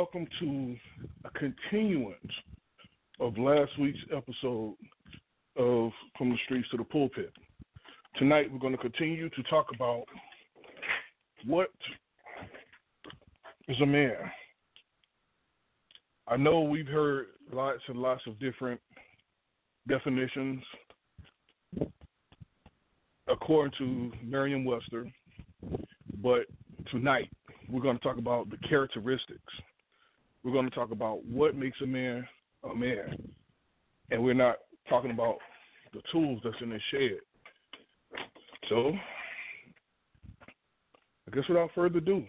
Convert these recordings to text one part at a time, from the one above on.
welcome, to a continuance of last week's episode of From the Streets to the Pulpit. Tonight, we're going to continue to talk about what is a man. I know we've heard lots and lots of different definitions according to Merriam Webster, but tonight we're going to talk about the characteristics. We're going to talk about what makes a man a man. And we're not talking about the tools that's in the shed. So, I guess without further ado,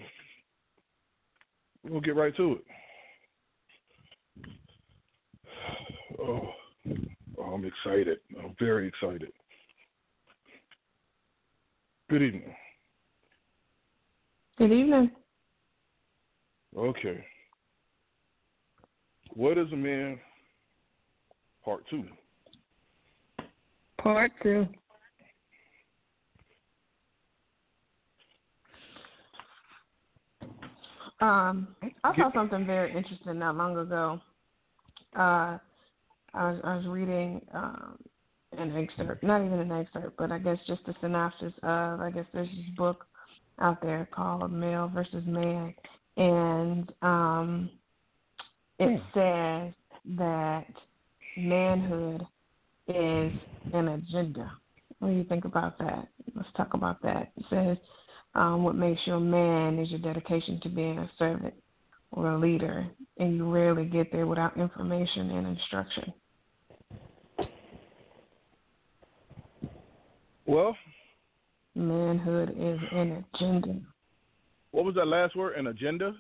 we'll get right to it. Oh, oh, I'm excited. I'm very excited. Good evening. Good evening. Okay. What is a man? Part two. Part two. Um, I saw something very interesting not long ago. Uh, I was I was reading um, an excerpt, not even an excerpt, but I guess just a synopsis of I guess there's this book out there called Male versus Man, and um, it hmm. says that manhood is an agenda. What do you think about that? Let's talk about that. It says um, what makes you a man is your dedication to being a servant or a leader, and you rarely get there without information and instruction. Well, manhood is an agenda. What was that last word? An agenda?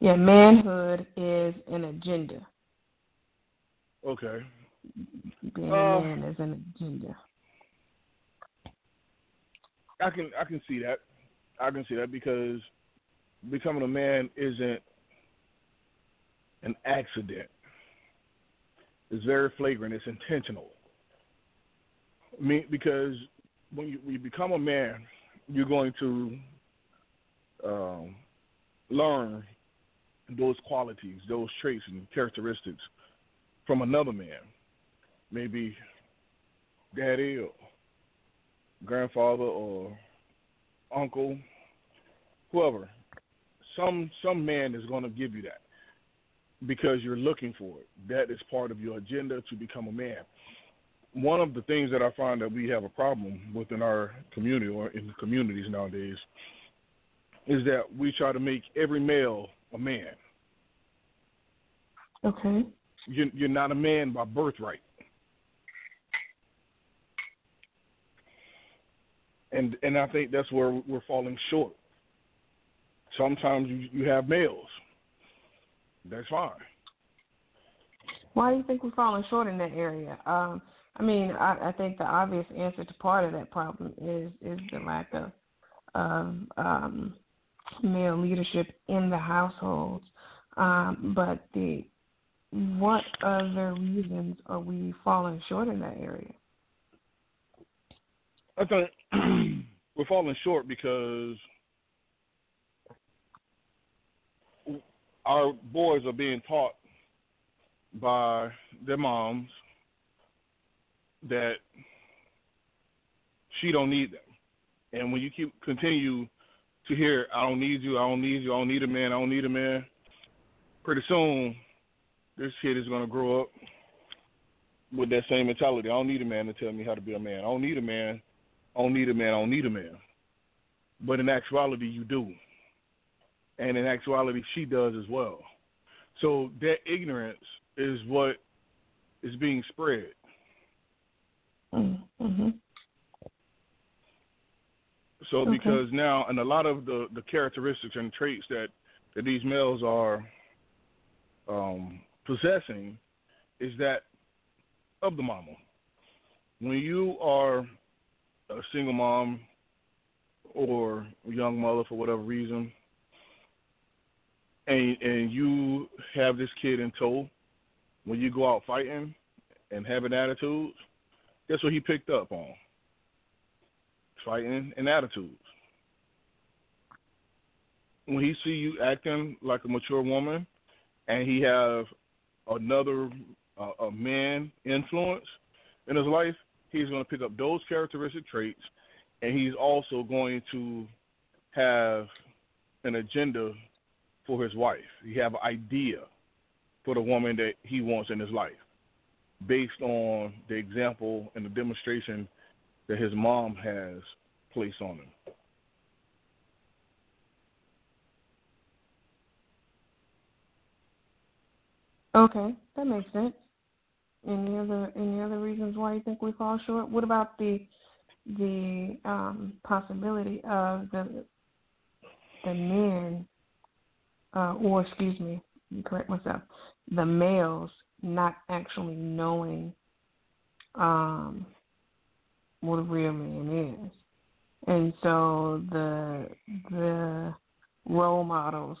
Yeah, manhood is an agenda. Okay. Being uh, a man is an agenda. I can I can see that. I can see that because becoming a man isn't an accident. It's very flagrant. It's intentional. I mean, because when you, when you become a man, you're going to um, learn those qualities, those traits and characteristics from another man, maybe daddy or grandfather or uncle, whoever. Some some man is going to give you that because you're looking for it. That is part of your agenda to become a man. One of the things that I find that we have a problem within our community or in communities nowadays is that we try to make every male a man. Okay. You're, you're not a man by birthright. And and I think that's where we're falling short. Sometimes you, you have males. That's fine. Why do you think we're falling short in that area? Um, I mean, I, I think the obvious answer to part of that problem is is the lack of of um, male leadership in the households. Um, but the what other reasons are we falling short in that area? I think we're falling short because our boys are being taught by their moms that she don't need them. And when you keep continue to hear, I don't need you, I don't need you, I don't need a man, I don't need a man, pretty soon this kid is gonna grow up with that same mentality. I don't need a man to tell me how to be a man. I don't need a man. I don't need a man. I don't need a man. But in actuality, you do. And in actuality, she does as well. So that ignorance is what is being spread. Mm-hmm. So okay. because now, and a lot of the, the characteristics and traits that, that these males are um, possessing is that of the mama. When you are a single mom or young mother for whatever reason, and and you have this kid in tow, when you go out fighting and having attitudes, guess what he picked up on? Fighting and attitudes. when he see you acting like a mature woman, and he have another uh, a man influence in his life, he's going to pick up those characteristic traits, and he's also going to have an agenda for his wife. He have an idea for the woman that he wants in his life, based on the example and the demonstration that his mom has placed on him. Okay, that makes sense. Any other any other reasons why you think we fall short? What about the the um, possibility of the the men, uh, or excuse me, correct myself, the males not actually knowing um, what a real man is, and so the the role models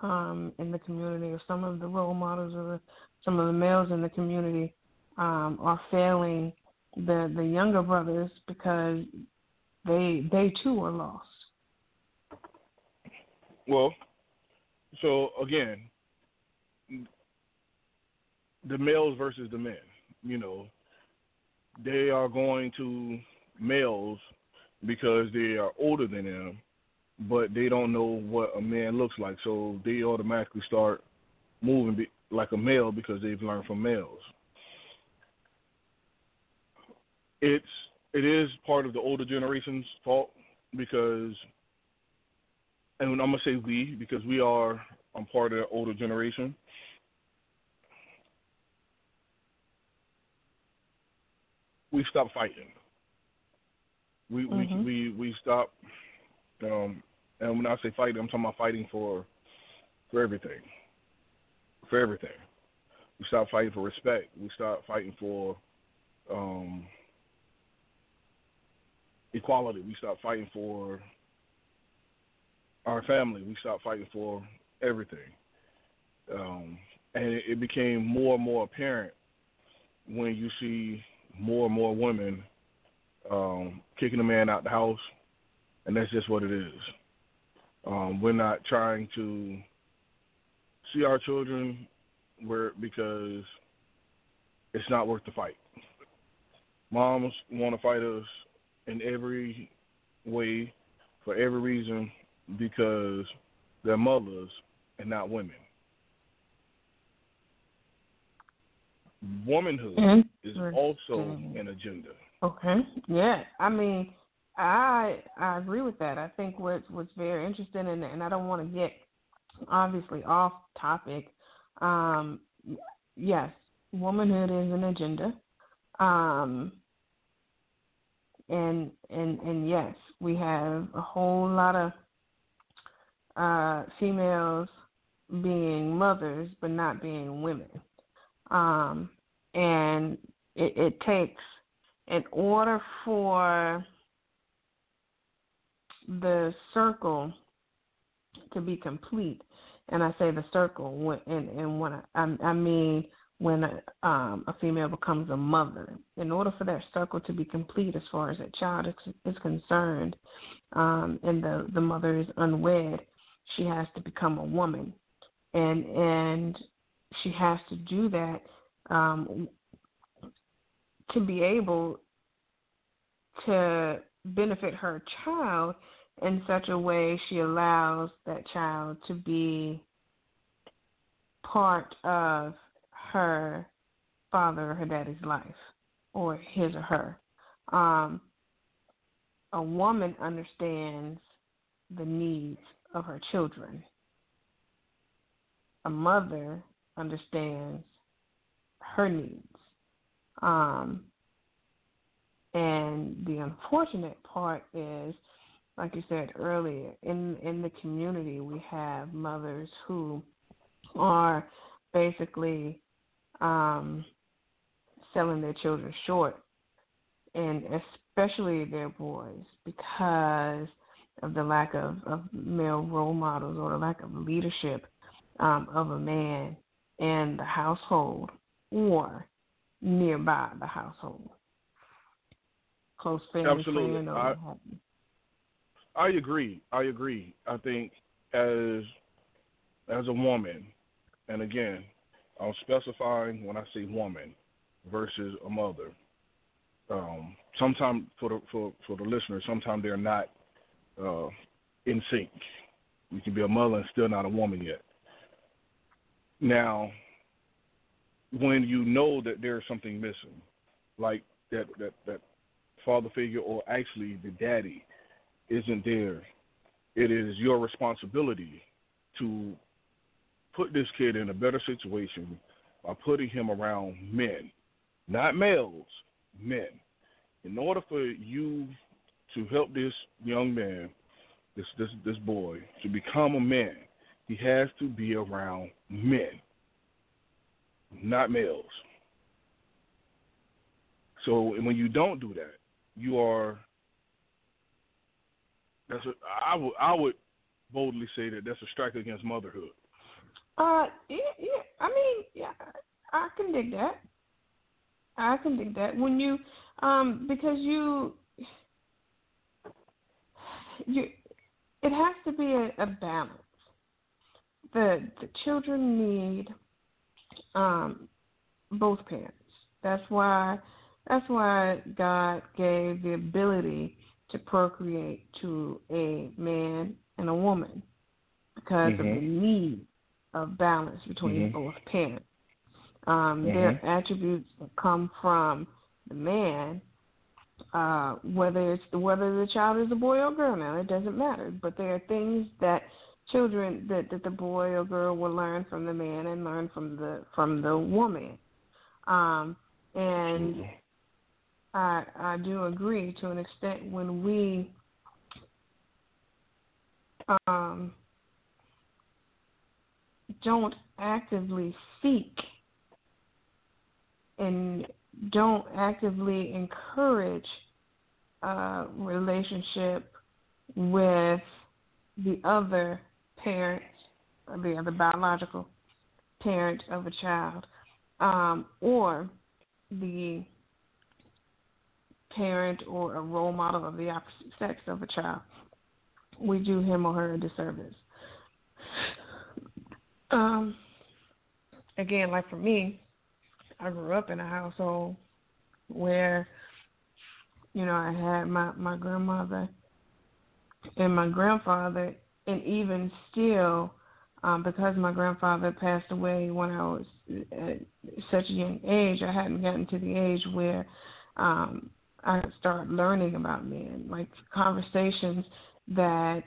um, in the community, or some of the role models, or some of the males in the community um, are failing the the younger brothers because they they too are lost. Well, so again, the males versus the men. You know, they are going to males because they are older than them but they don't know what a man looks like, so they automatically start moving be- like a male because they've learned from males. It's it is part of the older generation's fault because, and I'm gonna say we because we are I'm part of the older generation. We stopped fighting. We mm-hmm. we we we stopped um, and when I say fighting, I'm talking about fighting for for everything. For everything. We stop fighting for respect. We stop fighting for um, equality. We stop fighting for our family. We stop fighting for everything. Um, and it, it became more and more apparent when you see more and more women um, kicking a man out the house, and that's just what it is. Um, we're not trying to see our children where because it's not worth the fight. Moms want to fight us in every way for every reason because they're mothers and not women. Womanhood is also an agenda. Okay. Yeah. I mean, I I agree with that. I think what's what's very interesting, and and I don't want to get obviously off topic. Um, yes, womanhood is an agenda, um, and and and yes, we have a whole lot of uh, females being mothers, but not being women, um, and it, it takes in order for the circle to be complete, and I say the circle, when, and, and when I, I mean when a, um, a female becomes a mother, in order for that circle to be complete as far as that child is, is concerned, um, and the the mother is unwed, she has to become a woman, and and she has to do that um, to be able to benefit her child in such a way she allows that child to be part of her father or her daddy's life or his or her. Um, a woman understands the needs of her children. A mother understands her needs. Um, and the unfortunate part is like you said earlier, in in the community we have mothers who are basically um, selling their children short, and especially their boys because of the lack of, of male role models or the lack of leadership um, of a man in the household or nearby the household. Close family Absolutely. friend or I, I agree. I agree. I think as as a woman, and again, I'm specifying when I say woman versus a mother. Um, sometimes for the for for the listeners, sometimes they're not uh, in sync. You can be a mother and still not a woman yet. Now, when you know that there's something missing, like that that that father figure or actually the daddy isn't there, it is your responsibility to put this kid in a better situation by putting him around men, not males, men. In order for you to help this young man, this this this boy, to become a man, he has to be around men, not males. So when you don't do that, you are that's a, I would I would boldly say that that's a strike against motherhood. Uh, yeah, yeah. I mean, yeah, I can dig that. I can dig that when you, um, because you, you, it has to be a, a balance. The the children need, um, both parents. That's why that's why God gave the ability to procreate to a man and a woman because mm-hmm. of the need of balance between mm-hmm. both parents. Um, mm-hmm. There are attributes come from the man, uh, whether it's whether the child is a boy or girl. Now it doesn't matter, but there are things that children that, that the boy or girl will learn from the man and learn from the from the woman. Um, and mm-hmm. I I do agree to an extent when we um, don't actively seek and don't actively encourage a relationship with the other parent, the other biological parent of a child, um, or the parent or a role model of the opposite sex of a child, we do him or her a disservice. Um, again, like for me, I grew up in a household where, you know, I had my my grandmother and my grandfather, and even still, um, because my grandfather passed away when I was at such a young age, I hadn't gotten to the age where um, I start learning about men, like conversations that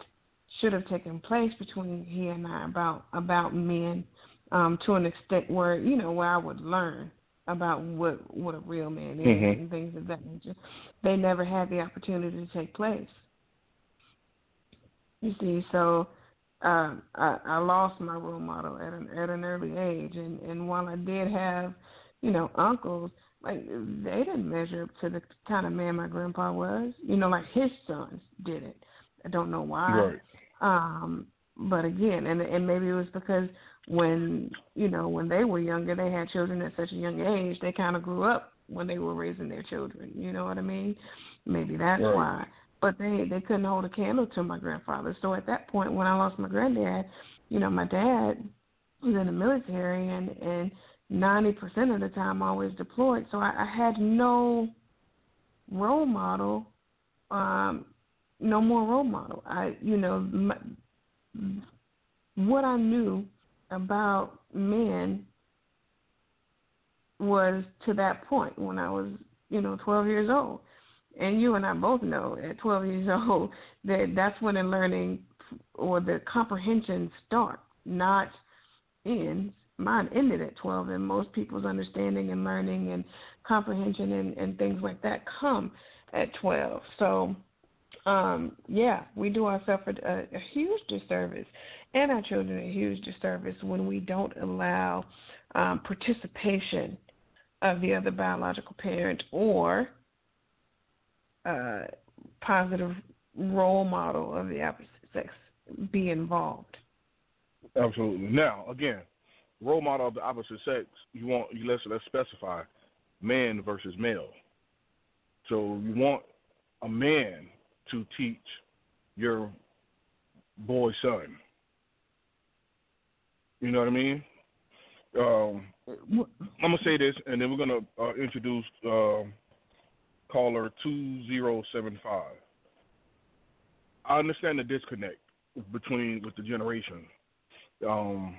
should have taken place between he and I about about men, um, to an extent where you know where I would learn about what what a real man is mm-hmm. and things of that nature. They never had the opportunity to take place. You see, so uh, I, I lost my role model at an at an early age, and and while I did have, you know, uncles, like they didn't measure up to the kind of man my grandpa was. You know, like his sons didn't. I don't know why. Right. Um, but again, and and maybe it was because when you know when they were younger, they had children at such a young age. They kind of grew up when they were raising their children. You know what I mean? Maybe that's right. why. But they they couldn't hold a candle to my grandfather. So at that point, when I lost my granddad, you know, my dad was in the military, and and ninety percent of the time always deployed. So I, I had no role model, um, no more role model. I, you know, my, what I knew about men was to that point when I was, you know, 12 years old. And you and I both know at 12 years old that that's when the learning or the comprehension start, not ends mine ended at 12, and most people's understanding and learning and comprehension and, and things like that come at 12. So, um, yeah, we do ourselves a, a huge disservice and our children a huge disservice when we don't allow um, participation of the other biological parent or uh, positive role model of the opposite sex be involved. Absolutely. Now, again, role model of the opposite sex, you want you let's let's specify man versus male. So you want a man to teach your boy son You know what I mean? Um, I'm gonna say this, and then we're gonna uh, introduce uh, caller two zero seven five. I understand the disconnect between with the generation. Um,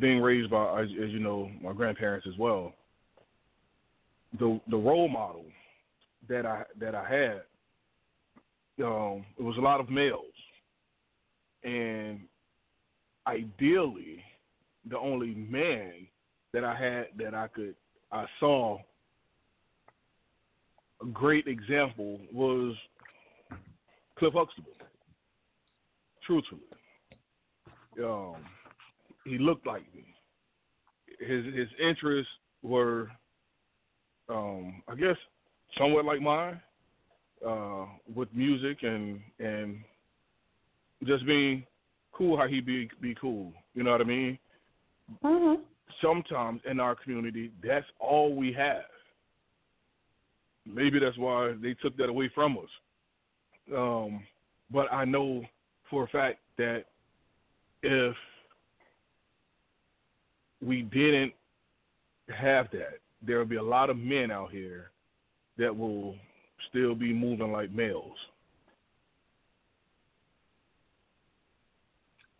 being raised by, as, as you know, my grandparents as well. The the role model that I that I had, um, it was a lot of males, and ideally, the only man that I had that I could I saw great example was Cliff Huxtable. Truthfully, um, he looked like me. His his interests were, um, I guess, somewhat like mine, uh, with music and and just being cool how he be be cool. You know what I mean? Mm-hmm. Sometimes in our community, that's all we have. Maybe that's why they took that away from us. Um, but I know for a fact that if we didn't have that, there will be a lot of men out here that will still be moving like males.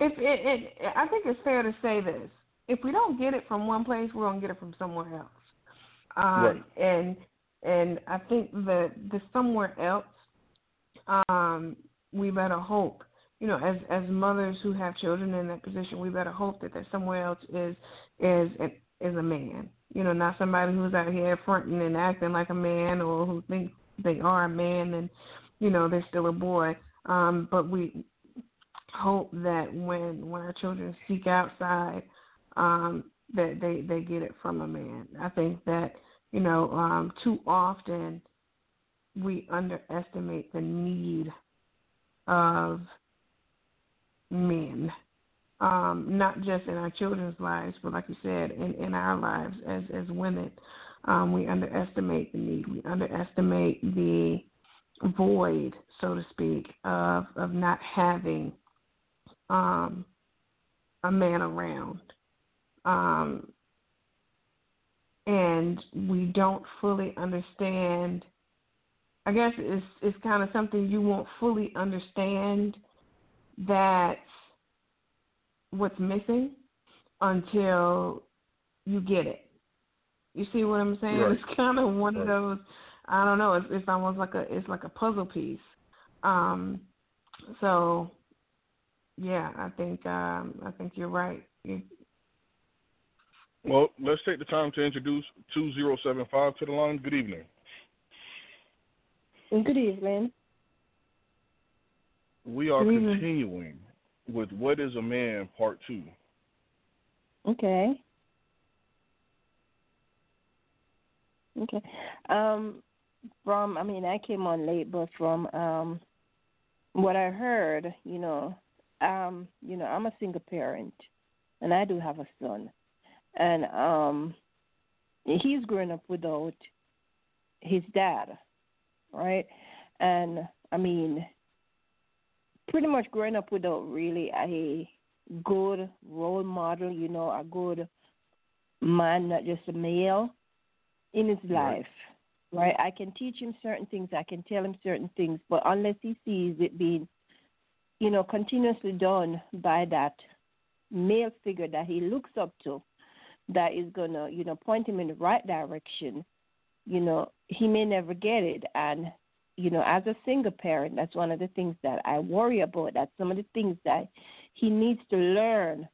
If it, it, I think it's fair to say this: if we don't get it from one place, we're gonna get it from somewhere else. Um, right. And and I think that the somewhere else, um, we better hope. You know, as as mothers who have children in that position, we better hope that there's somewhere else is is is a man. You know, not somebody who's out here fronting and acting like a man or who think they are a man and you know they're still a boy. Um, but we hope that when when our children seek outside, um, that they they get it from a man. I think that you know um, too often we underestimate the need of men, um, not just in our children's lives, but like you said, in in our lives as as women. Um, we underestimate the need. We underestimate the void, so to speak, of of not having um, a man around. Um, and we don't fully understand. I guess it's it's kind of something you won't fully understand that what's missing until you get it. You see what I'm saying? Right. It's kind of one right. of those. I don't know. It's, it's almost like a it's like a puzzle piece. Um, so yeah, I think um, I think you're right. You... Well, let's take the time to introduce 2075 to the line. Good evening. Good evening. We are evening. continuing with What is a Man, Part 2. Okay. Okay. Um, from I mean, I came on late, but from um, what I heard, you know, um, you know, I'm a single parent, and I do have a son, and um, he's growing up without his dad, right? And I mean, pretty much growing up without really a good role model, you know, a good man, not just a male in his life. Right? I can teach him certain things, I can tell him certain things, but unless he sees it being, you know, continuously done by that male figure that he looks up to, that is gonna, you know, point him in the right direction, you know, he may never get it. And, you know, as a single parent, that's one of the things that I worry about. That's some of the things that he needs to learn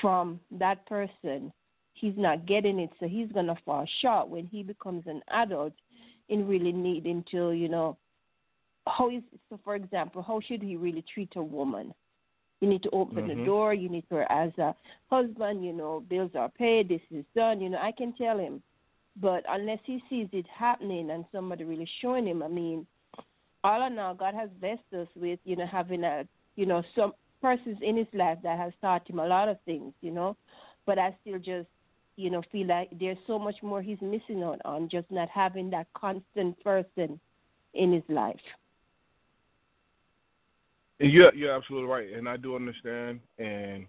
from that person. He's not getting it, so he's going to fall short when he becomes an adult in really needing to, you know, how is so for example, how should he really treat a woman? You need to open Mhm. the door. You need her as a husband. You know, bills are paid. This is done. You know, I can tell him, but unless he sees it happening and somebody really showing him, I mean, all in all, God has blessed us with you know having a you know some persons in his life that has taught him a lot of things. You know, but I still just you know feel like there's so much more he's missing out on just not having that constant person in his life. You're, you're absolutely right. And I do understand. And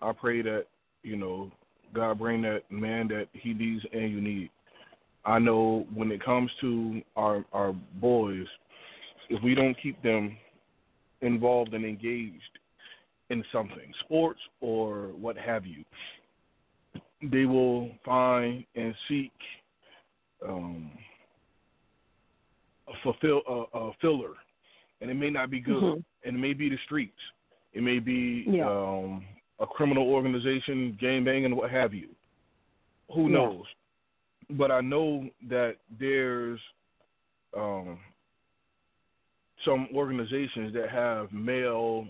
I pray that you know God bring that man that he needs and you need. I know when it comes to our our boys, if we don't keep them involved and engaged in something, sports or what have you, they will find and seek um, a fulfill a, a filler, and it may not be good, Mhm. and it may be the streets, it may be Yeah. um, a criminal organization, gang banging, what have you. Who Yeah. knows? But I know that there's um, some organizations that have male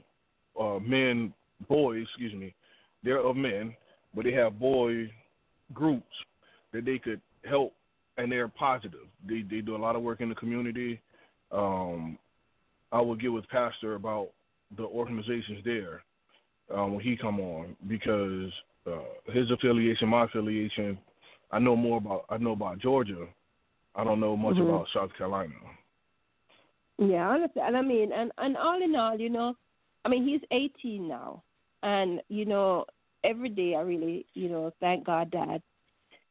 uh, men, boys, excuse me, they're of men, but they have boy groups that they could help, and they're positive. They they do a lot of work in the community. Um, I will get with Pastor about the organizations there um, when he come on because uh, his affiliation, my affiliation, I know more about. I know about Georgia. I don't know much Mhm. about South Carolina. Yeah, I understand. I mean, and and all in all, you know, I mean, he's 18 now, and you know, every day I really, you know, thank God that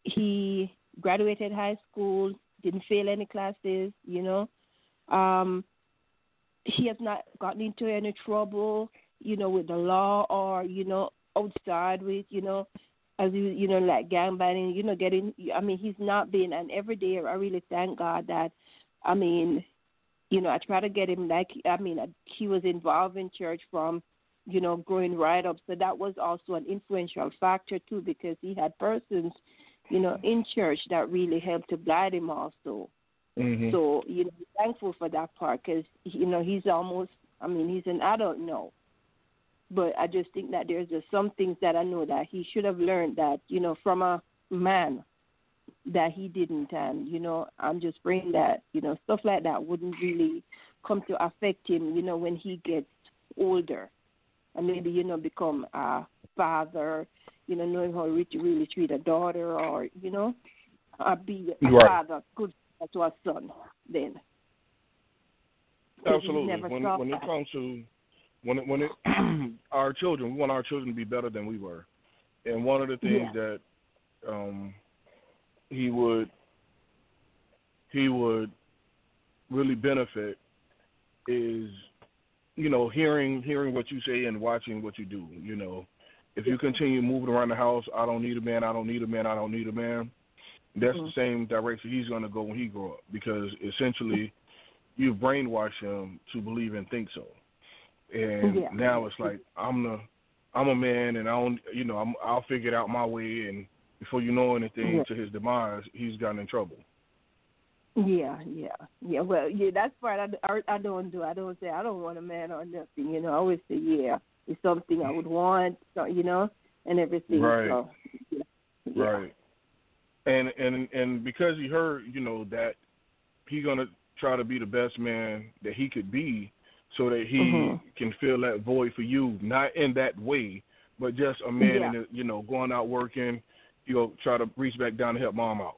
he graduated high school, didn't fail any classes, you know. Um, he has not gotten into any trouble, you know, with the law or you know outside with, you know, as you you know like gang banging, you know, getting. I mean, he's not been, and every day I really thank God that, I mean, you know, I try to get him like I mean, uh, he was involved in church from, you know, growing right up. So that was also an influential factor too, because he had persons, you know, in church that really helped to guide him also. Mm-hmm. So you know, thankful for that part because you know he's almost. I mean, he's an adult now. But I just think that there's just some things that I know that he should have learned that you know from a man that he didn't, and you know I'm just praying that you know stuff like that wouldn't really come to affect him. You know when he gets older, and maybe you know become a father. You know knowing how to really treat a daughter, or you know, uh, be a Right. father, good to a son. then. Absolutely. When when it comes to when it, when it our children, we want our children to be better than we were. And one of the things Yeah. that um he would he would really benefit is you know hearing hearing what you say and watching what you do. You know, if you continue moving around the house, I don't need a man, I don't need a man, I don't need a man. That's Mhm. the same direction he's going to go when he grow up because essentially you brainwash him to believe and think so. And Yeah. now it's like I'm the I'm a man and I don't you know I'm I'll figure it out my way and before you know anything Yeah. to his demise he's gotten in trouble. Yeah, yeah, yeah. Well, yeah, that's part I, I, I don't do. I don't say I don't want a man or nothing. You know, I always say yeah, it's something I would want. So, you know, and everything. Right. So, yeah. Right. And and and because he heard, you know, that he gonna try to be the best man that he could be so that he Mhm. can fill that void for you, not in that way, but just a man Yeah. in the, you know, going out working, you know, try to reach back down to help mom out.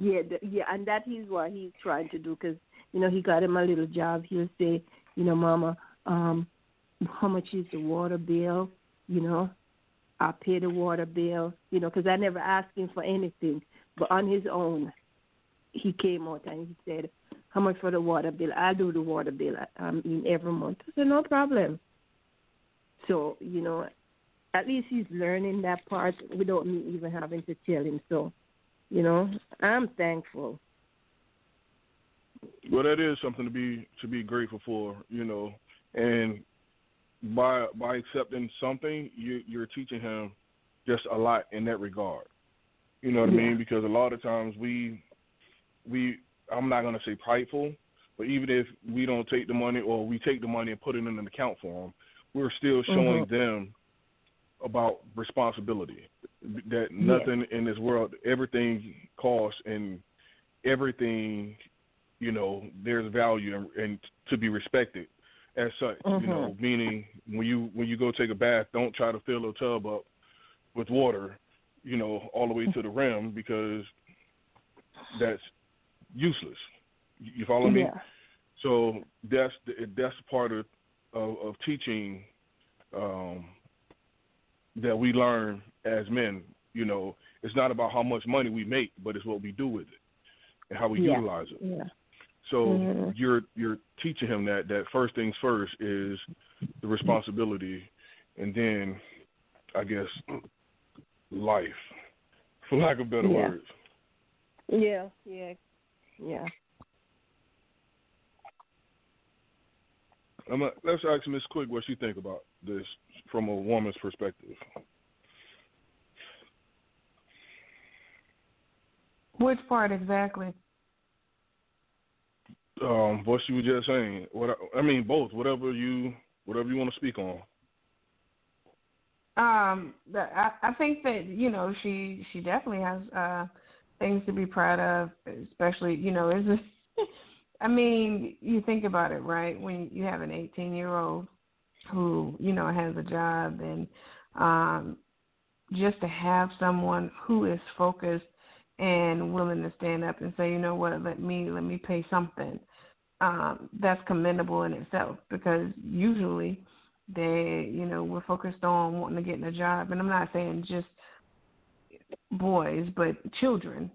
Yeah, th- yeah, and that is what he's trying to do because you know he got him a little job. He'll say, you know, Mama, um, how much is the water bill? You know, I'll pay the water bill. You know, because I never asked him for anything, but on his own, he came out and he said, how much for the water bill? I'll do the water bill. Um, I mean, every month. I said, no problem. So you know, at least he's learning that part without me even having to tell him. So you know, I'm thankful. Well, that is something to be to be grateful for, you know, and by by accepting something, you you're teaching him just a lot in that regard. You know what I mean? Because a lot of times we we I'm not gonna say prideful, but even if we don't take the money or we take the money and put it in an account for them, we're still showing Mhm. them about responsibility. That Yeah. nothing in this world, everything costs and everything, you know, there's value and, and to be respected as such. You know, meaning when you when you go take a bath, don't try to fill a tub up with water, you know, all the way to the rim because that's useless. You follow me? Yeah. So that's that's part of, of of teaching um, that we learn as men. You know, it's not about how much money we make, but it's what we do with it and how we yeah. utilize it. Yeah. So Mhm. you're you're teaching him that that first things first is the responsibility, and then I guess life, for lack of better Yeah. words. Yeah. Yeah. Yeah. I'm a, let's ask Miss Quick what she think about this from a woman's perspective. Which part exactly? Um, what she was just saying. What I, I mean, both. Whatever you whatever you want to speak on. Um, I I think that you know she she definitely has uh things to be proud of, especially you know is I mean you think about it right when you have an 18 year old who you know has a job and um just to have someone who is focused and willing to stand up and say you know what let me let me pay something um that's commendable in itself because usually they you know we're focused on wanting to get in a job. And i'm not saying just boys but children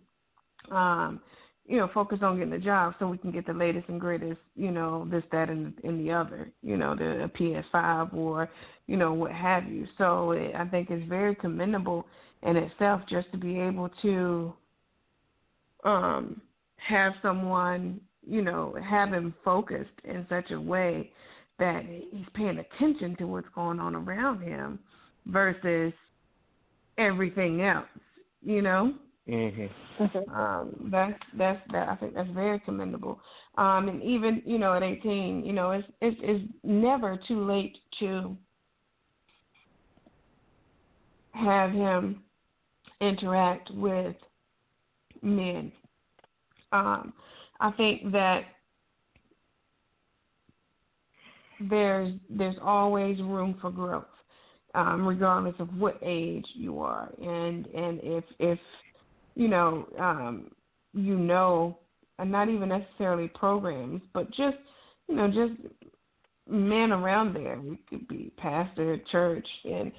um you know focus on getting a job so we can get the latest and greatest you know this that and and the other you know the a ps5 or you know what have you. So it, i think it's very commendable in itself just to be able to um have someone you know have him focused in such a way that he's paying attention to what's going on around him versus everything else. You know, Mm-hmm. um, that's that's that. I think that's very commendable. Um, and even you know at 18, you know, it's it's, it's never too late to have him interact with men. Um, I think that there's there's always room for growth, um, regardless of what age you are, and and if if you know um, you know, and not even necessarily programs, but just you know just men around there. It could be pastor, church, and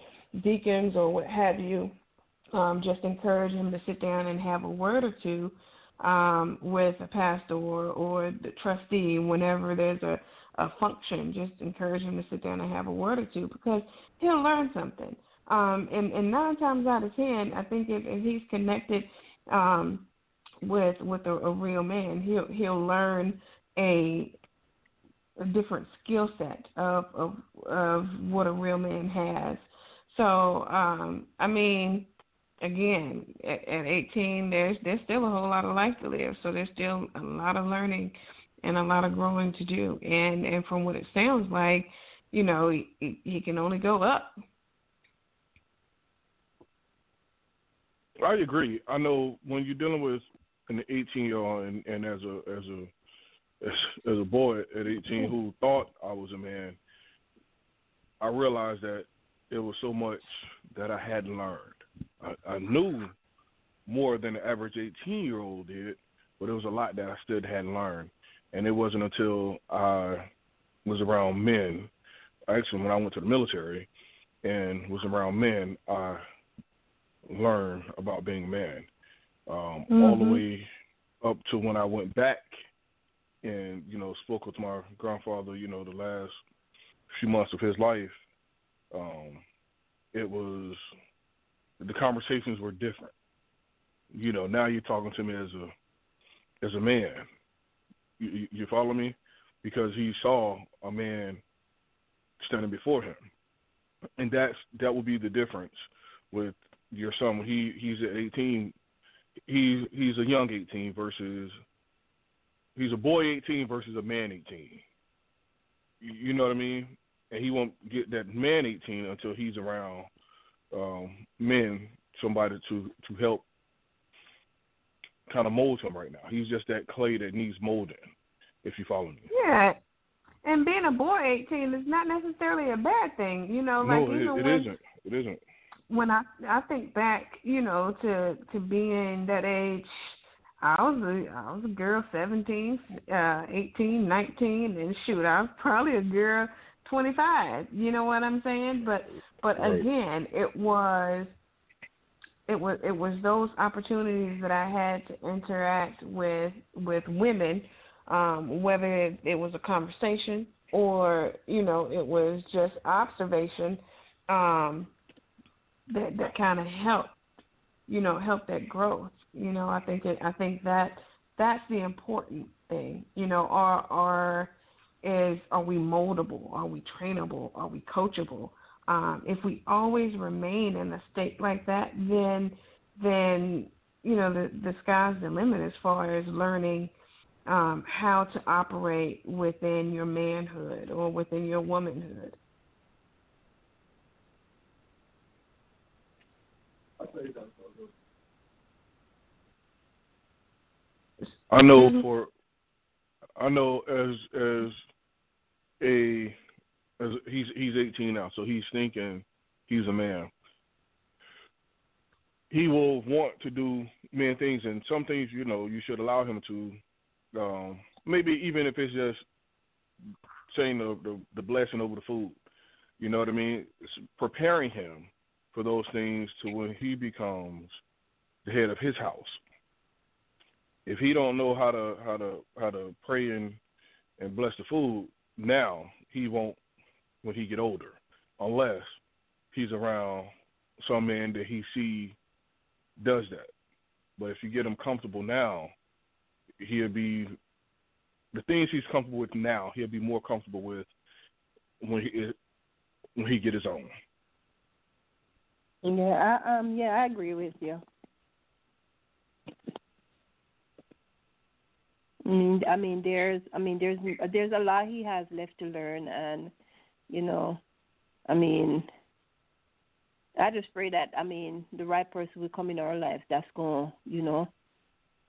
deacons or what have you. Um, just encourage him to sit down and have a word or two um, with a pastor or, the trustee whenever there's a, a function. Just encourage him to sit down and have a word or two because he'll learn something. Um, and, and nine times out of ten, I think if, if he's connected um, with with a, a real man, he'll he'll learn a a different skill set of, of of what a real man has. So, um, I mean, again, at, at 18, there's there's still a whole lot of life to live. So there's still a lot of learning and a lot of growing to do. And and from what it sounds like, you know, he, he can only go up. I agree. I know when you're dealing with an 18 year old and, and as a as a as, as a boy at 18 who thought I was a man, I realized that it was so much that I hadn't learned. I, I knew more than the average 18 year old did, but there was a lot that I still hadn't learned. And it wasn't until I was around men, actually, when I went to the military and was around men, I learned about being a man. Um, All the Mhm. way up to when I went back and, you know, spoke with my grandfather, you know, the last few months of his life. Um, it was the conversations were different. You know, now you're talking to me as a as a man. You, you, follow me? Because he saw a man standing before him, and that's that will be the difference with your son. When he he's at 18, he's he's a young 18 versus he's a boy 18 versus a man 18. You, you know what I mean? And he won't get that man 18 until he's around um, men, somebody to to help kind of mold him right now. He's just that clay that needs molding. If you follow me. Yeah. And being a boy 18 is not necessarily a bad thing, you know. Like no, it, it when, isn't. It isn't. when I I think back, you know, to to being that age, I was a I was a girl, seventeen, uh, eighteen, nineteen, and shoot, I was probably a girl, twenty five. You know what I'm saying? But But right. again, it was it was it was those opportunities that I had to interact with with women, um, whether it was a conversation or you know it was just observation, um, that that kind of helped, you know, help that growth. You know, I think it, I think that that's the important thing. You know, are are is are we moldable? Are we trainable? Are we coachable? Um, if we always remain in a state like that, then then you know the the sky's the limit as far as learning um, how to operate within your manhood or within your womanhood. I know for I know as as a he's he's 18 now, so he's thinking he's a man. He will want to do many things, and some things you know you should allow him to. Um, maybe even if it's just saying the, the the blessing over the food, you know what I mean. It's preparing him for those things to when he becomes the head of his house. If he don't know how to how to how to pray and and bless the food now, he won't when he get older, unless he's around some man that he see does that. But if you get him comfortable now, he'll be the things he's comfortable with now. He'll be more comfortable with when he when he get his own. Yeah, I, um, yeah, I agree with you. I mean, I mean, there's, I mean, there's, there's a lot he has left to learn, and you know, I mean, I just pray that, I mean, the right person will come in our life that's going, to, you know,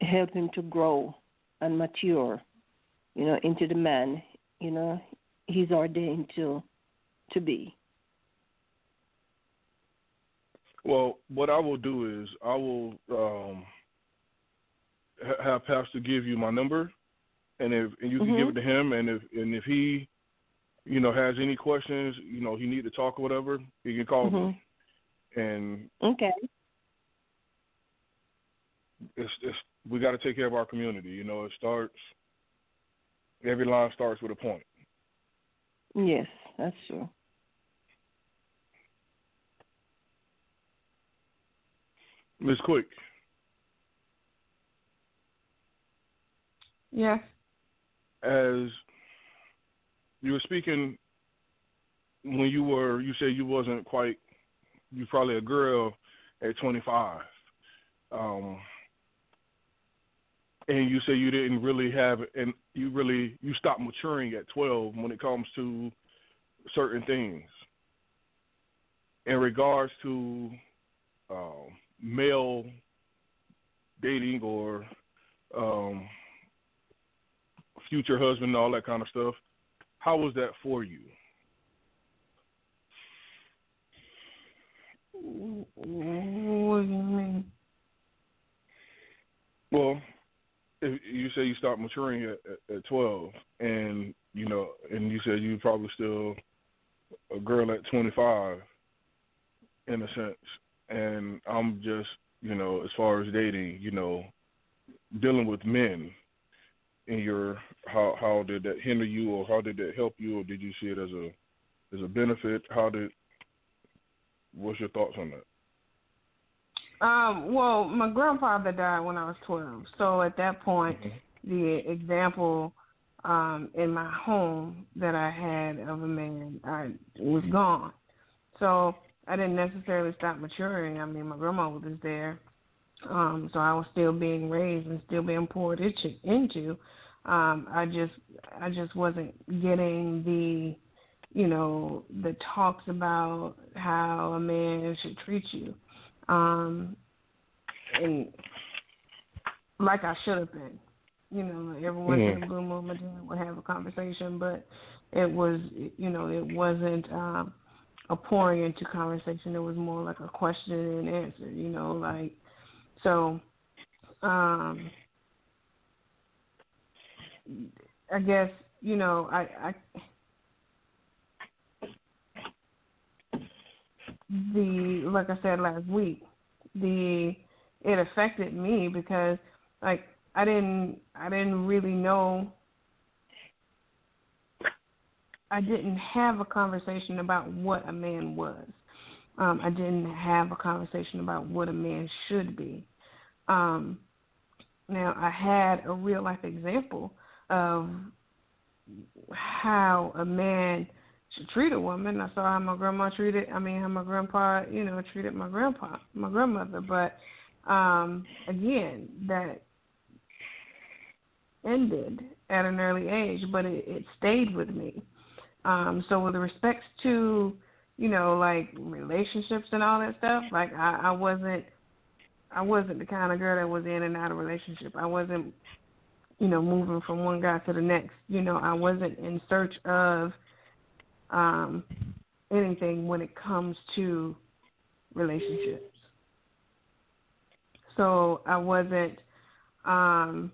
help him to grow and mature, you know, into the man, you know, he's ordained to, to be. Well, what I will do is I will um, have Pastor give you my number, and if and you can mm-hmm. give it to him, and if and if he, you know, has any questions, you know, he need to talk or whatever, he can call mm-hmm. me. And okay, it's it's we got to take care of our community. You know, it starts. Every line starts with a point. Yes, that's true. Miss Quick. Yes. As you were speaking when you were, you said you wasn't quite, you probably a girl at 25. Um, and you say you didn't really have, and you really, you stopped maturing at 12 when it comes to certain things. In regards to um, male dating or um, future husband and all that kind of stuff. How was that for you? What do you mean? Well, if you say you stopped maturing at, at, twelve, and you know, and you said you probably still a girl at twenty five, in a sense, and I'm just, you know, as far as dating, you know, dealing with men in your how how did that hinder you or how did that help you or did you see it as a as a benefit? How did what's your thoughts on that? Um, well, my grandfather died when I was twelve, so at that point, mm-hmm. the example um, in my home that I had of a man I was gone. So I didn't necessarily stop maturing. I mean, my grandma was there, um, so I was still being raised and still being poured into. Um, I just, I just wasn't getting the, you know, the talks about how a man should treat you, um, and like I should have been. You know, every once in a blue moon, my dad would have a conversation, but it was, you know, it wasn't. Um, a pouring into conversation. It was more like a question and answer, you know, like so um I guess, you know, I I the like I said last week, the it affected me because like I didn't I didn't really know I didn't have a conversation about what a man was. Um, I didn't have a conversation about what a man should be. Um, now I had a real life example of how a man should treat a woman. I saw how my grandma treated. I mean, how my grandpa, you know, treated my grandpa, my grandmother. But um, again, that ended at an early age, but it, it stayed with me. Um, so with respect to, you know, like relationships and all that stuff, like I, I wasn't I wasn't the kind of girl that was in and out of relationship. I wasn't, you know, moving from one guy to the next. You know, I wasn't in search of um anything when it comes to relationships. So I wasn't um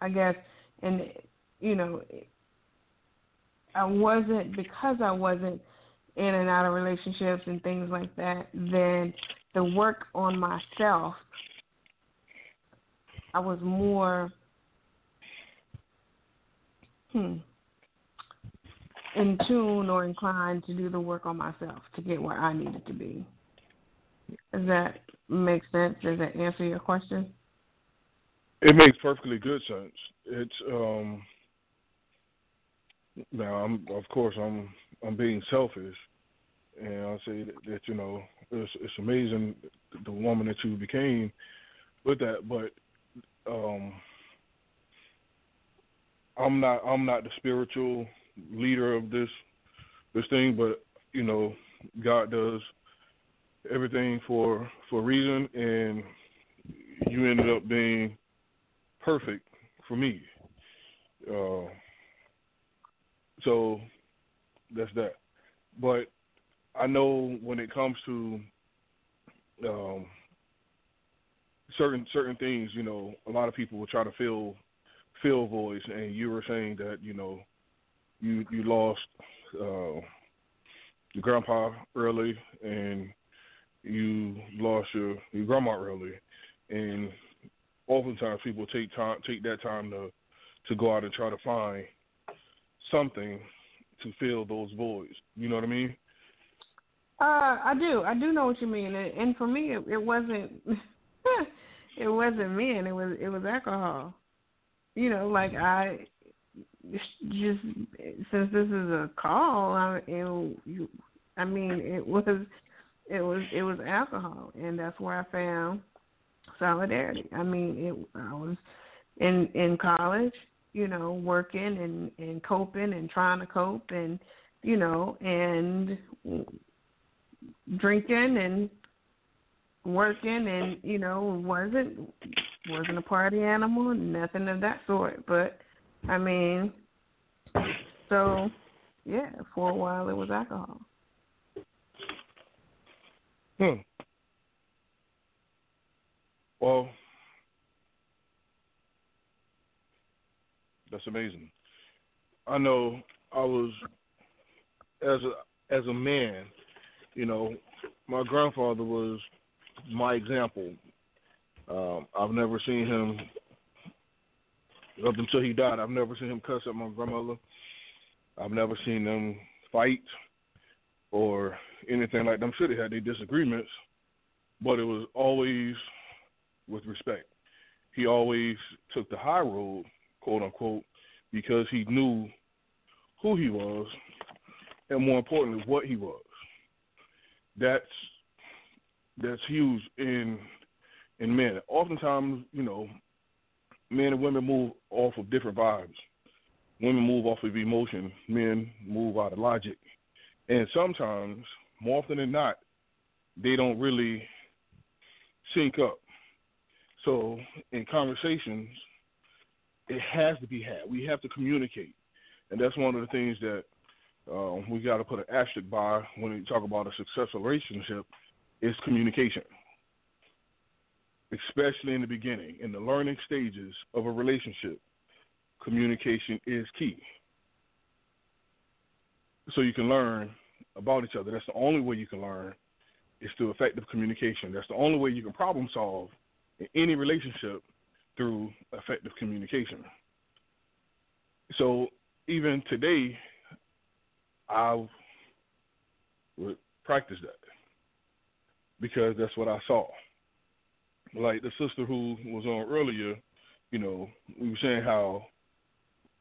I guess and you know, I wasn't because I wasn't in and out of relationships and things like that, then the work on myself, I was more hmm, in tune or inclined to do the work on myself to get where I needed to be. Does that make sense? Does that answer your question? It makes perfectly good sense. It's um now, I'm of course I'm I'm being selfish, and I say that, that you know it's it's amazing the woman that you became with that, but um, I'm not I'm not the spiritual leader of this this thing, but you know God does everything for for a reason, and you ended up being perfect for me. Uh, so that's that. But I know when it comes to um, certain certain things, you know, a lot of people will try to fill fill voids, and you were saying that you know you you lost uh, your grandpa early, and you lost your your grandma early, and oftentimes people take time take that time to to go out and try to find something to fill those voids. You know what I mean? Uh, I do. I do know what you mean. And for me, it, it wasn't. it wasn't men. It was. It was alcohol. You know, like mm-hmm. I just since this is a call, I, it, I mean, it was. It was. It was alcohol, and that's where I found solidarity. I mean, it. I was in in college you know, working and and coping and trying to cope and you know and drinking and working and you know wasn't wasn't a party animal nothing of that sort. But i mean so yeah for a while it was alcohol. Hmm. Well That's amazing. I know I was as a as a man, you know, my grandfather was my example. Um, I've never seen him up until he died. I've never seen him cuss at my grandmother. I've never seen them fight or anything like that. I'm sure they had their disagreements, but it was always with respect. He always took the high road quote unquote, because he knew who he was and more importantly what he was. That's that's huge in in men. Oftentimes, you know, men and women move off of different vibes. Women move off of emotion, men move out of logic. And sometimes, more often than not, they don't really sync up. So in conversations, it has to be had. We have to communicate, and that's one of the things that um, we got to put an asterisk by when we talk about a successful relationship is communication, especially in the beginning, in the learning stages of a relationship. Communication is key. so you can learn about each other. That's the only way you can learn is through effective communication. That's the only way you can problem solve in any relationship through effective communication. So even today, I would practice that because that's what I saw. Like the sister who was on earlier, you know, we were saying how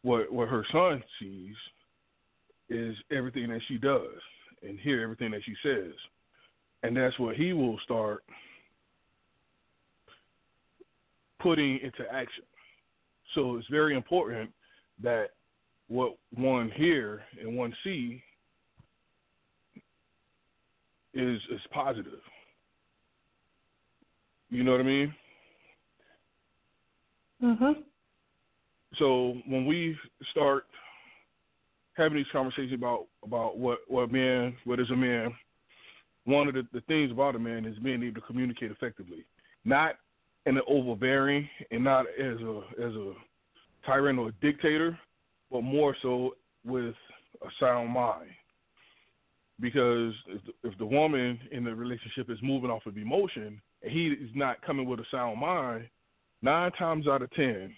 what what her son sees is everything that she does and hear everything that she says. And that's what he will start putting into action. So it's very important that what one hear and one see is is positive. You know what I mean? Mhm. So when we start having these conversations about about what what man, what is a man, one of the, the things about a man is being able to communicate effectively, not in an overbearing and not as a as a tyrant or a dictator, but more so with a sound mind. Because if the, if the woman in the relationship is moving off of emotion he is not coming with a sound mind, nine times out of ten,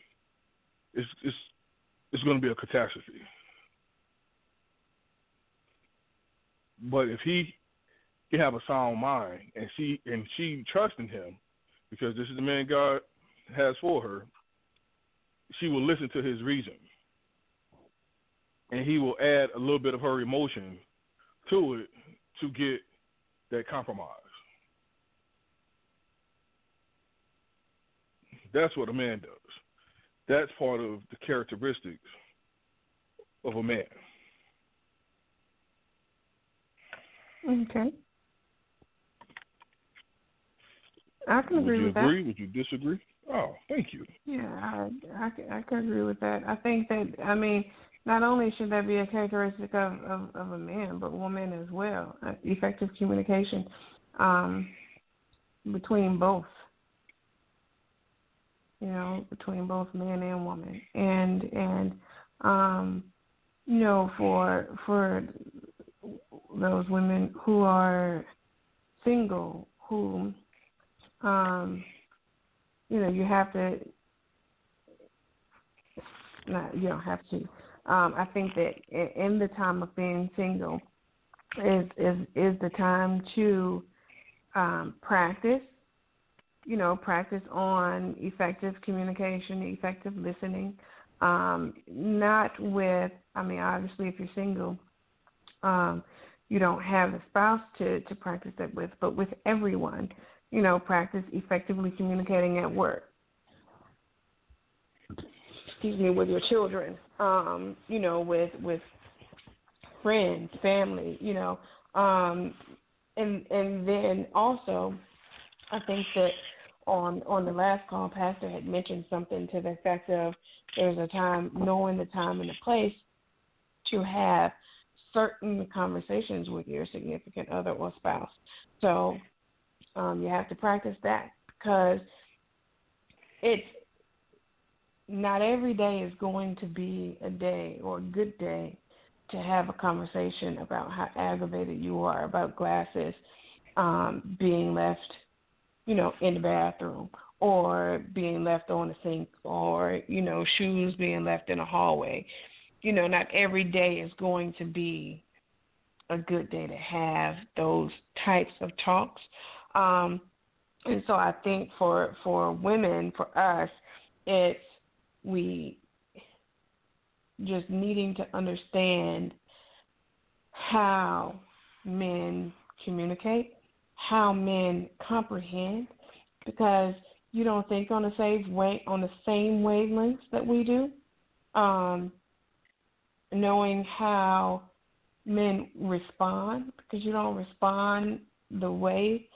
it's it's it's going to be a catastrophe. But if he can have a sound mind and she and she trusting him, because this is the man God has for her, she will listen to his reason. And he will add a little bit of her emotion to it to get that compromise. That's what a man does. That's part of the characteristics of a man. Okay. I can Would agree with agree? that. Would you disagree? Oh, thank you. Yeah, I, I, can- I can agree with that. I think that I mean, not only should that be a characteristic of of, of a man, but woman as well. Uh, effective communication um, between both. You know, between both man and woman, and and um, you know, for for those women who are single, who um, you know, you have to. Not you don't have to. Um, I think that in the time of being single is is is the time to um, practice. You know, practice on effective communication, effective listening. Um, not with. I mean, obviously, if you're single, um, you don't have a spouse to to practice that with, but with everyone you know, practice effectively communicating at work. Excuse me, with your children, um, you know, with with friends, family, you know, um, and and then also, I think that on on the last call, Pastor had mentioned something to the effect of there's a time, knowing the time and the place to have certain conversations with your significant other or spouse. So um, you have to practice that because it's not every day is going to be a day or a good day to have a conversation about how aggravated you are about glasses um, being left, you know, in the bathroom or being left on the sink or, you know, shoes being left in a hallway. You know, not every day is going to be a good day to have those types of talks. Um, and so I think for for women, for us, it's we just needing to understand how men communicate, how men comprehend, because you don't think on the same way on the same wavelengths that we do. Um, knowing how men respond, because you don't respond the way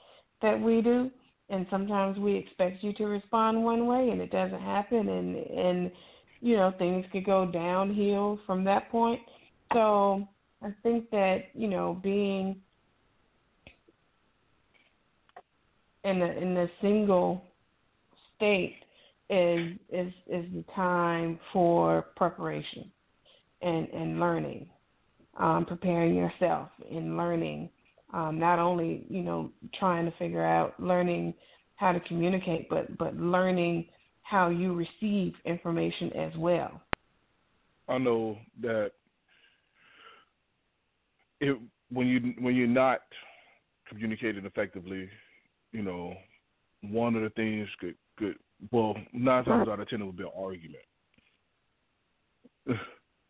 that we do and sometimes we expect you to respond one way and it doesn't happen and and you know things could go downhill from that point so i think that you know being in a in a single state is is is the time for preparation and and learning um, preparing yourself and learning, um, not only you know trying to figure out learning how to communicate, but but learning how you receive information as well. I know that it when you when you're not communicating effectively, you know, one of the things could could well nine times out of ten it would be an argument.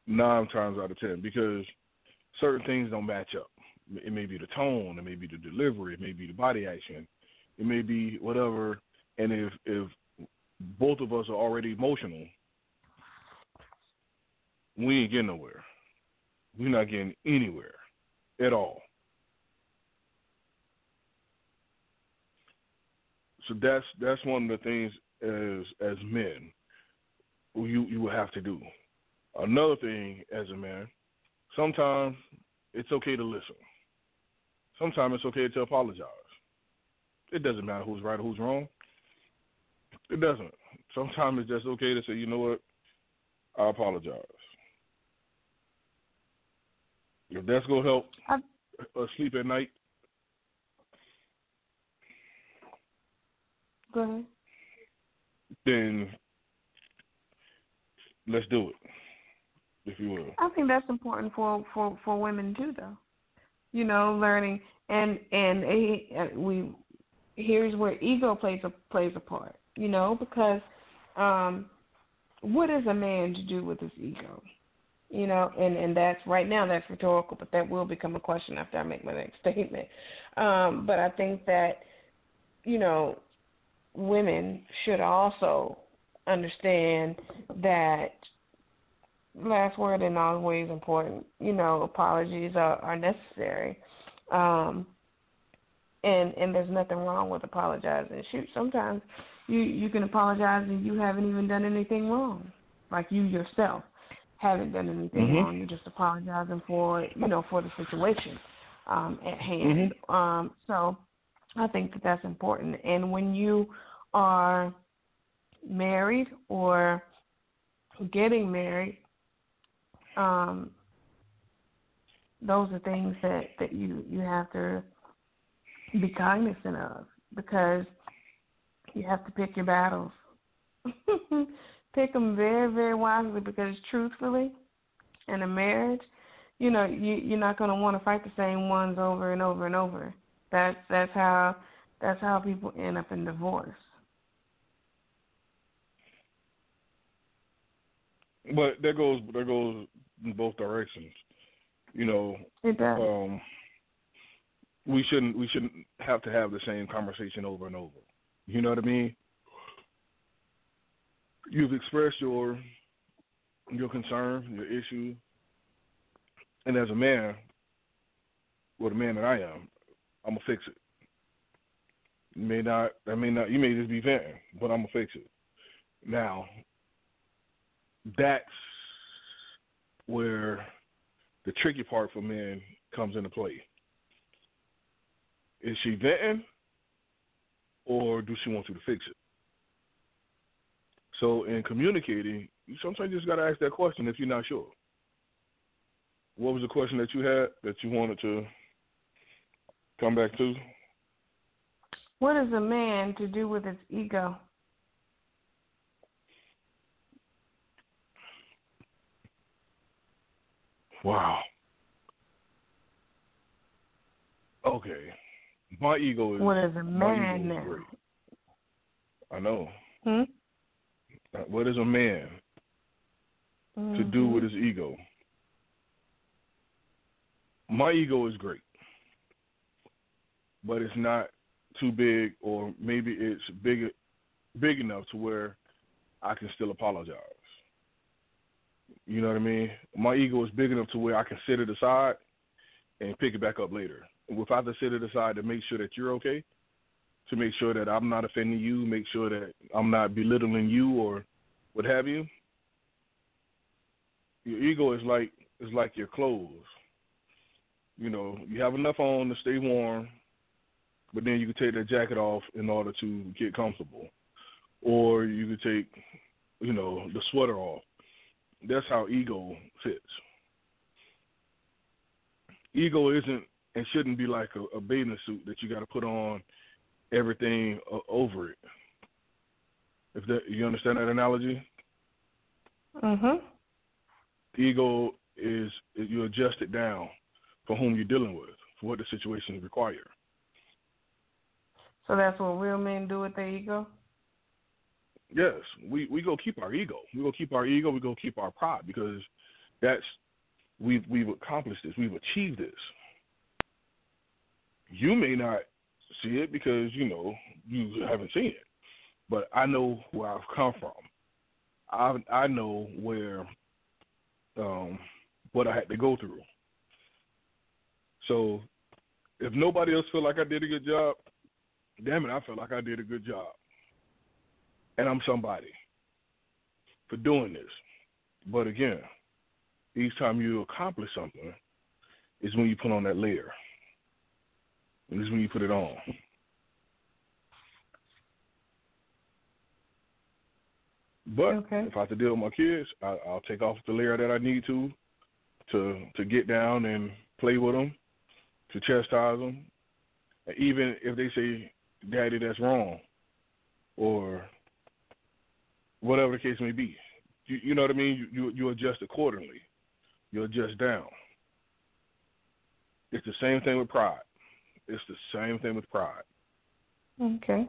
nine times out of ten because certain things don't match up. It may be the tone, it may be the delivery, it may be the body action, it may be whatever. And if if both of us are already emotional, we ain't getting nowhere. We're not getting anywhere at all. So that's that's one of the things as as men you you will have to do. Another thing as a man, sometimes it's okay to listen. Sometimes it's okay to apologize. It doesn't matter who's right or who's wrong. It doesn't. Sometimes it's just okay to say, you know what, I apologize. If that's gonna help uh, sleep at night. Go ahead. Then let's do it, if you will. I think that's important for for for women too, though. You know, learning and and uh, we here's where ego plays a plays a part. You know, because um, what is a man to do with his ego? You know, and and that's right now that's rhetorical, but that will become a question after I make my next statement. Um, but I think that you know, women should also understand that last word isn't always important. You know, apologies are, are necessary. Um, and and there's nothing wrong with apologizing. Shoot, sometimes you you can apologize and you haven't even done anything wrong. Like you yourself haven't done anything mm-hmm. wrong. You're just apologizing for you know for the situation um, at hand. Mm-hmm. Um, so I think that that's important. And when you are married or getting married, um, those are things that that you you have to be cognizant of because you have to pick your battles. pick them very very wisely because truthfully, in a marriage, you know you you're not going to want to fight the same ones over and over and over. That's that's how that's how people end up in divorce. But that goes that goes in both directions. You know, it does. Um, we shouldn't we shouldn't have to have the same conversation over and over. You know what I mean? You've expressed your your concern, your issue, and as a man, well, the man that I am, I'm gonna fix it. You may not, I may not, you may just be venting, but I'm gonna fix it. Now, that's where the tricky part for men comes into play. Is she venting, or do she want you to fix it? So, in communicating, you sometimes just got to ask that question if you're not sure. What was the question that you had that you wanted to come back to? What is a man to do with his ego? Wow. Okay. My ego is. What is a man now? Great. I know. Hmm? Uh, what is a man mm-hmm. to do with his ego? My ego is great, but it's not too big, or maybe it's big, big enough to where I can still apologize. You know what I mean? My ego is big enough to where I can set it aside and pick it back up later. If I have to set it aside to make sure that you're okay, to make sure that I'm not offending you, make sure that I'm not belittling you or what have you. Your ego is like is like your clothes. You know, you have enough on to stay warm, but then you can take that jacket off in order to get comfortable, or you could take, you know, the sweater off that's how ego fits. ego isn't and shouldn't be like a, a bathing suit that you got to put on everything uh, over it. If that you understand that analogy? Mhm. Ego is you adjust it down for whom you're dealing with, for what the situation require. So that's what real men do with their ego. Yes, we we go keep our ego. We go keep our ego. We go keep our pride because that's we've we've accomplished this. We've achieved this. You may not see it because you know you haven't seen it, but I know where I've come from. I I know where um, what I had to go through. So if nobody else feel like I did a good job, damn it, I felt like I did a good job, and I'm somebody for doing this. But again, each time you accomplish something, is when you put on that layer. And this is when you put it on. But okay. if I have to deal with my kids, I, I'll take off the layer that I need to, to to get down and play with them, to chastise them, and even if they say, "Daddy, that's wrong," or whatever the case may be, you, you know what I mean. You, you you adjust accordingly. You adjust down. It's the same thing with pride. It's the same thing with pride. Okay.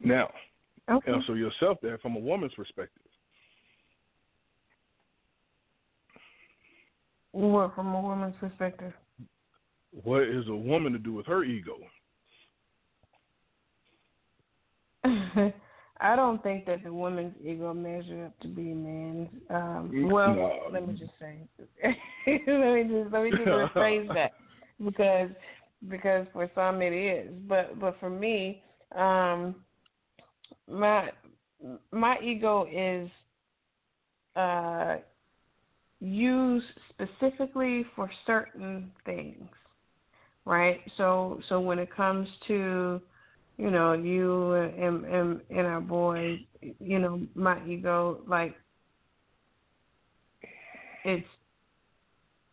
Now, okay. answer yourself there from a woman's perspective. What from a woman's perspective? What is a woman to do with her ego? I don't think that the woman's ego measures up to be a man's. Um, well, no. let me just say, let me just let me just rephrase that because because for some it is, but but for me, um, my my ego is uh, used specifically for certain things, right? So so when it comes to you know, you and, and and our boy, you know, my ego, like it's,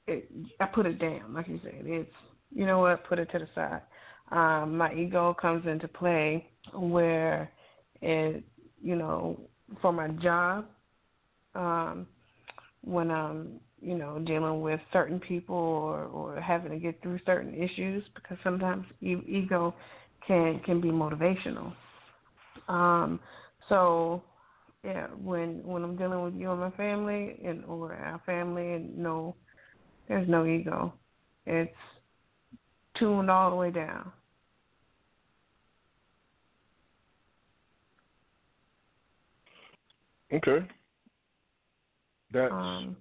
it, I put it down, like you said. It's, you know what, put it to the side. Um, my ego comes into play where it, you know, for my job, um, when I'm, you know, dealing with certain people or or having to get through certain issues, because sometimes ego can can be motivational. Um, so yeah, when when I'm dealing with you and my family and or our family and no there's no ego. It's tuned all the way down. Okay. That's um,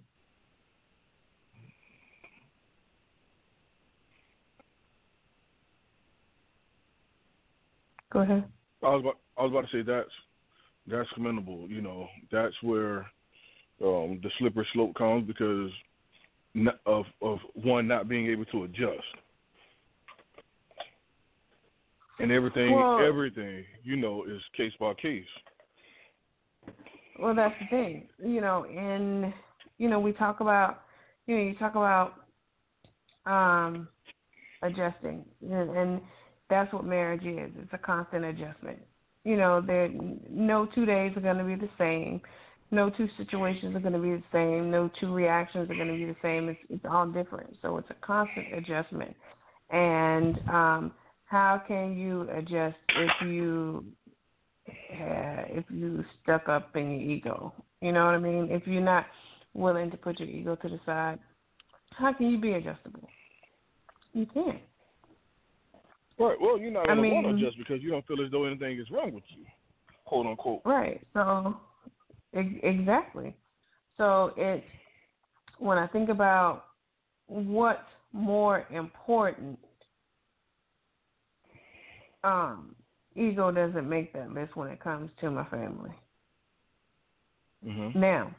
Go ahead. I was about, I was about to say that's that's commendable. You know, that's where um, the slippery slope comes because of of one not being able to adjust, and everything well, everything you know is case by case. Well, that's the thing, you know, and you know we talk about you know you talk about um adjusting and, and that's what marriage is. It's a constant adjustment. You know, there no two days are going to be the same. No two situations are going to be the same. No two reactions are going to be the same. It's it's all different. So it's a constant adjustment. And um, how can you adjust if you uh, if you stuck up in your ego? You know what I mean? If you're not willing to put your ego to the side, how can you be adjustable? You can't. Right. Well, you're not going to want to just because you don't feel as though anything is wrong with you, quote unquote. Right. So, exactly. So it's when I think about what's more important, um, ego doesn't make that list when it comes to my family. Mm-hmm. Now,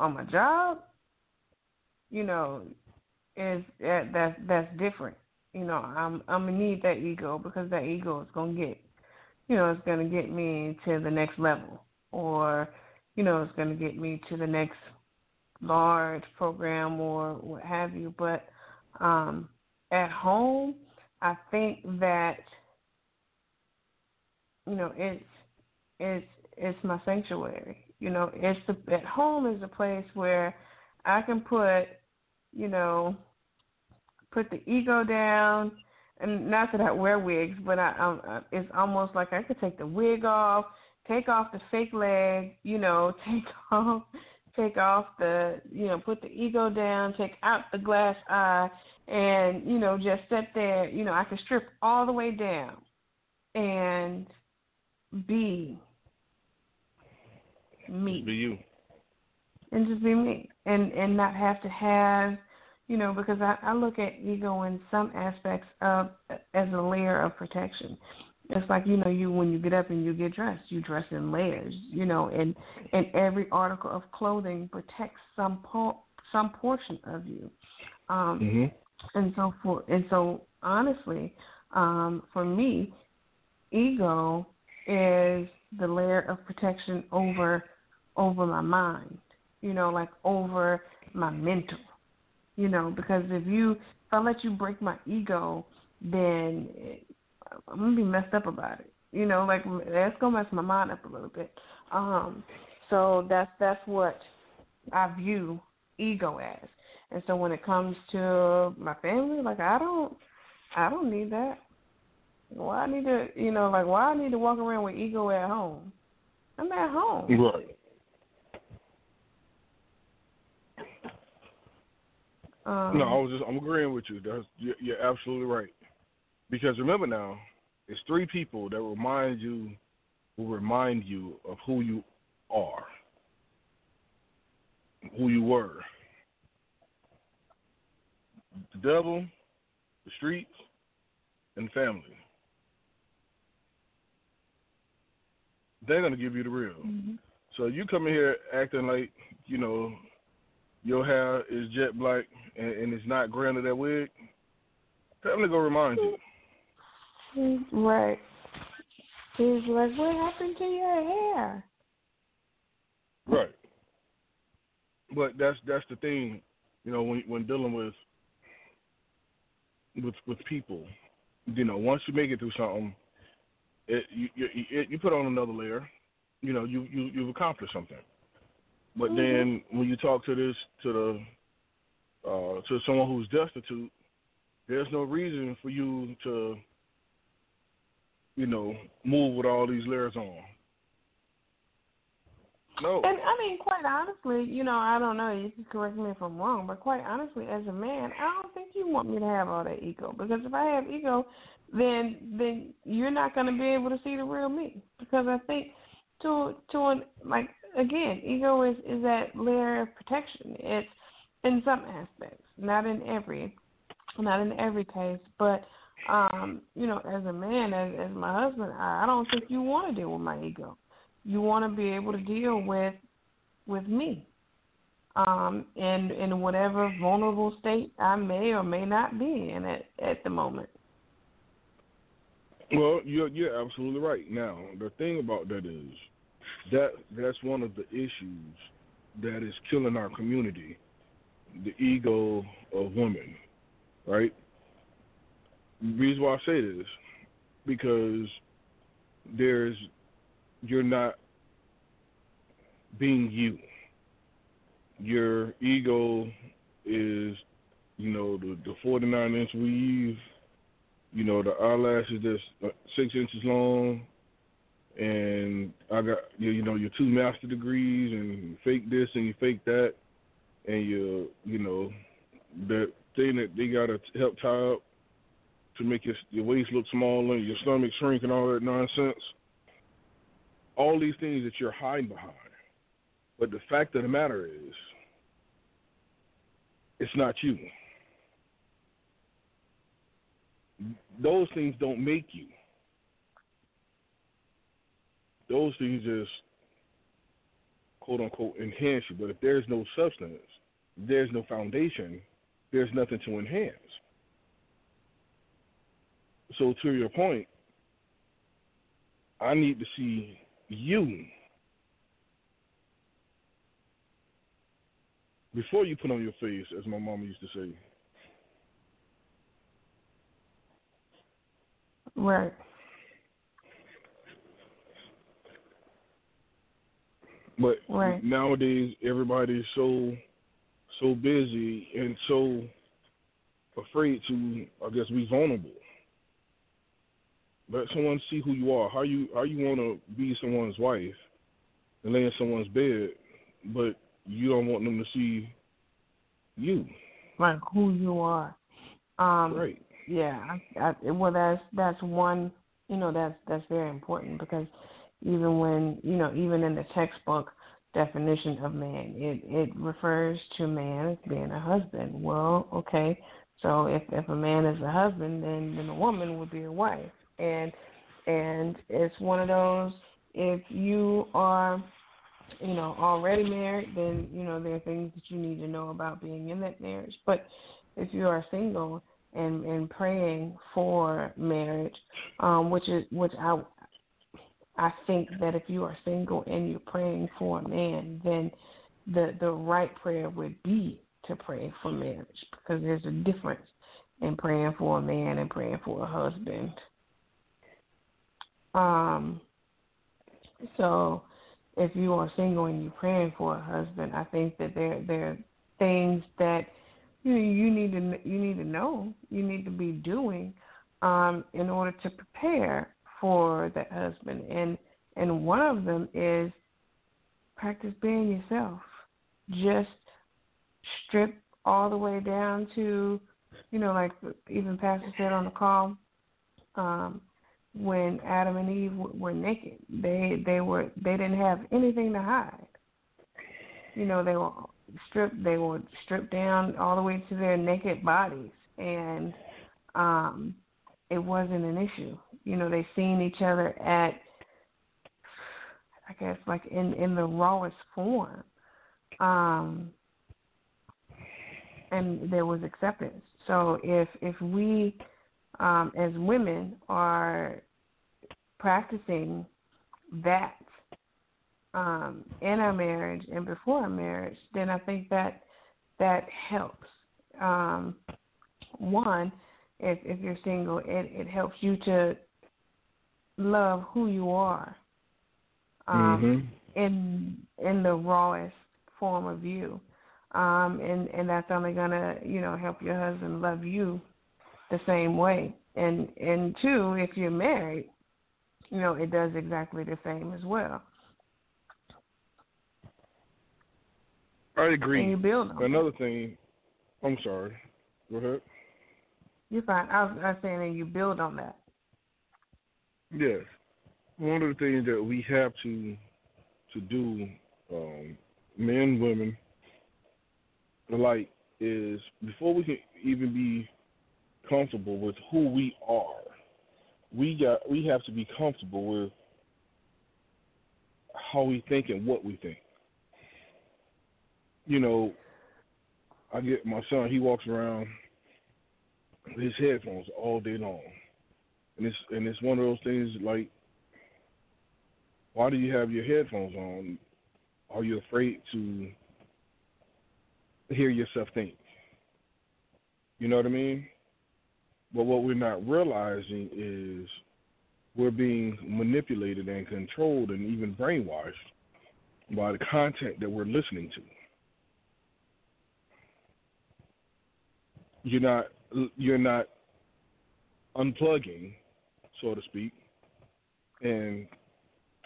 on my job, you know, is that that's that's different you know, I'm I'm gonna need that ego because that ego is gonna get, you know, it's gonna get me to the next level, or, you know, it's going to get me to the next large program or what have you. But um, at home, I think that you know it's it's it's my sanctuary. You know, it's the, at home is a place where I can put, you know, put the ego down. And not that I wear wigs, but I, um, it's almost like I could take the wig off, take off the fake leg, you know, take off, take off the, you know, put the ego down, take out the glass eye, and you know, just sit there. You know, I can strip all the way down and be me. Be you. And just be me, and and not have to have, you know, because I I look at ego in some aspects of as a layer of protection. It's like you know, you when you get up and you get dressed, you dress in layers, you know, and and every article of clothing protects some po- some portion of you. Um, mm-hmm. And so for and so honestly, um, for me, ego is the layer of protection over over my mind, you know, like over my mental, you know, because if you if I let you break my ego, then I'm gonna be messed up about it, you know, like that's gonna mess my mind up a little bit. Um, so that's that's what I view ego as, and so when it comes to my family, like I don't, I don't need that. Why I need to, you know, like why I need to walk around with ego at home? I'm at home. Right. Um, no, I was just I'm agreeing with you. That's you're, you're absolutely right. Because remember now, it's three people that remind you will remind you of who you are, who you were. The devil, the streets, and family. They're gonna give you the real. Mm-hmm. So you come in here acting like you know your hair is jet black and, and it's not gray under that wig, family gonna remind you. Right. He's like, what happened to your hair? Right. But that's that's the thing, you know, when when dealing with with with people, you know, once you make it through something, it you you, you put on another layer, you know, you you you've accomplished something. But mm-hmm. then when you talk to this to the uh, to someone who's destitute, there's no reason for you to, you know, move with all these layers on. No. And I mean, quite honestly, you know, I don't know. You can correct me if I'm wrong, but quite honestly, as a man, I don't think you want me to have all that ego because if I have ego, then then you're not going to be able to see the real me because I think to to an, like again, ego is is that layer of protection. It's in some aspects, not in every, not in every case, but um, you know, as a man, as as my husband, I, I don't think you want to deal with my ego. You want to be able to deal with with me, um, in in whatever vulnerable state I may or may not be in at at the moment. Well, you're you're absolutely right. Now, the thing about that is that that's one of the issues that is killing our community, the ego of women, right? The reason why I say this because there's you're not being you. Your ego is, you know, the the 49 inch weave you know, the eyelashes that's uh, six inches long, and I got you you know your two master degrees, and fake this and you fake that, and you you know the thing that they gotta help tie up to make your your waist look smaller, your stomach shrink, and all that nonsense. All these things that you're hiding behind, but the fact of the matter is, it's not you. Those things don't make you. Those things just quote unquote enhance you. But if there's no substance, there's no foundation, there's nothing to enhance. So to your point, I need to see you before you put on your face, as my mama used to say. Right. But right. nowadays, everybody's so so busy and so afraid to, I guess, be vulnerable. Let someone see who you are. How you how you want to be someone's wife and lay in someone's bed, but you don't want them to see you. Like who you are. Um, right. Yeah. I, I, well, that's that's one. You know, that's that's very important because even when you know, even in the textbook definition of man, it it refers to man as being a husband. Well, okay. So if if a man is a husband, then then a woman would be a wife and and it's one of those if you are you know already married then you know there are things that you need to know about being in that marriage but if you are single and and praying for marriage um which is which i i think that if you are single and you're praying for a man then the the right prayer would be to pray for marriage because there's a difference in praying for a man and praying for a husband. Um, so if you are single and you're praying for a husband, I think that there there are things that you know, you need to you need to know, you need to be doing um, in order to prepare for that husband. And and one of them is practice being yourself. Just strip all the way down to, you know, like even Pastor said on the call, um, when Adam and Eve were naked. They they were they didn't have anything to hide. You know, they were stripped. They were stripped down all the way to their naked bodies, and um, it wasn't an issue. You know, they seen each other at, I guess, like in in the rawest form, um, and there was acceptance. So if if we um, as women are practicing that um, in our marriage and before our marriage, then I think that that helps. Um, one, if if you're single, it it helps you to love who you are um, mm-hmm. in in the rawest form of you, um, and and that's only gonna you know help your husband love you the same way. And and two, if you're married, you know, it does exactly the same as well. I agree. And you build on Another thing, I'm sorry. Go ahead. You're fine. I was, I was saying that you build on that. Yes. One of the things that we have to to do, um, men, women, alike, is before we can even be comfortable with who we are, we got we have to be comfortable with how we think and what we think. You know, I get my son. He walks around with his headphones all day long, and it's and it's one of those things like, why do you have your headphones on? Are you afraid to hear yourself think? You know what I mean? But what we're not realizing is we're being manipulated and controlled and even brainwashed by the content that we're listening to. You're not you're not unplugging, so to speak, and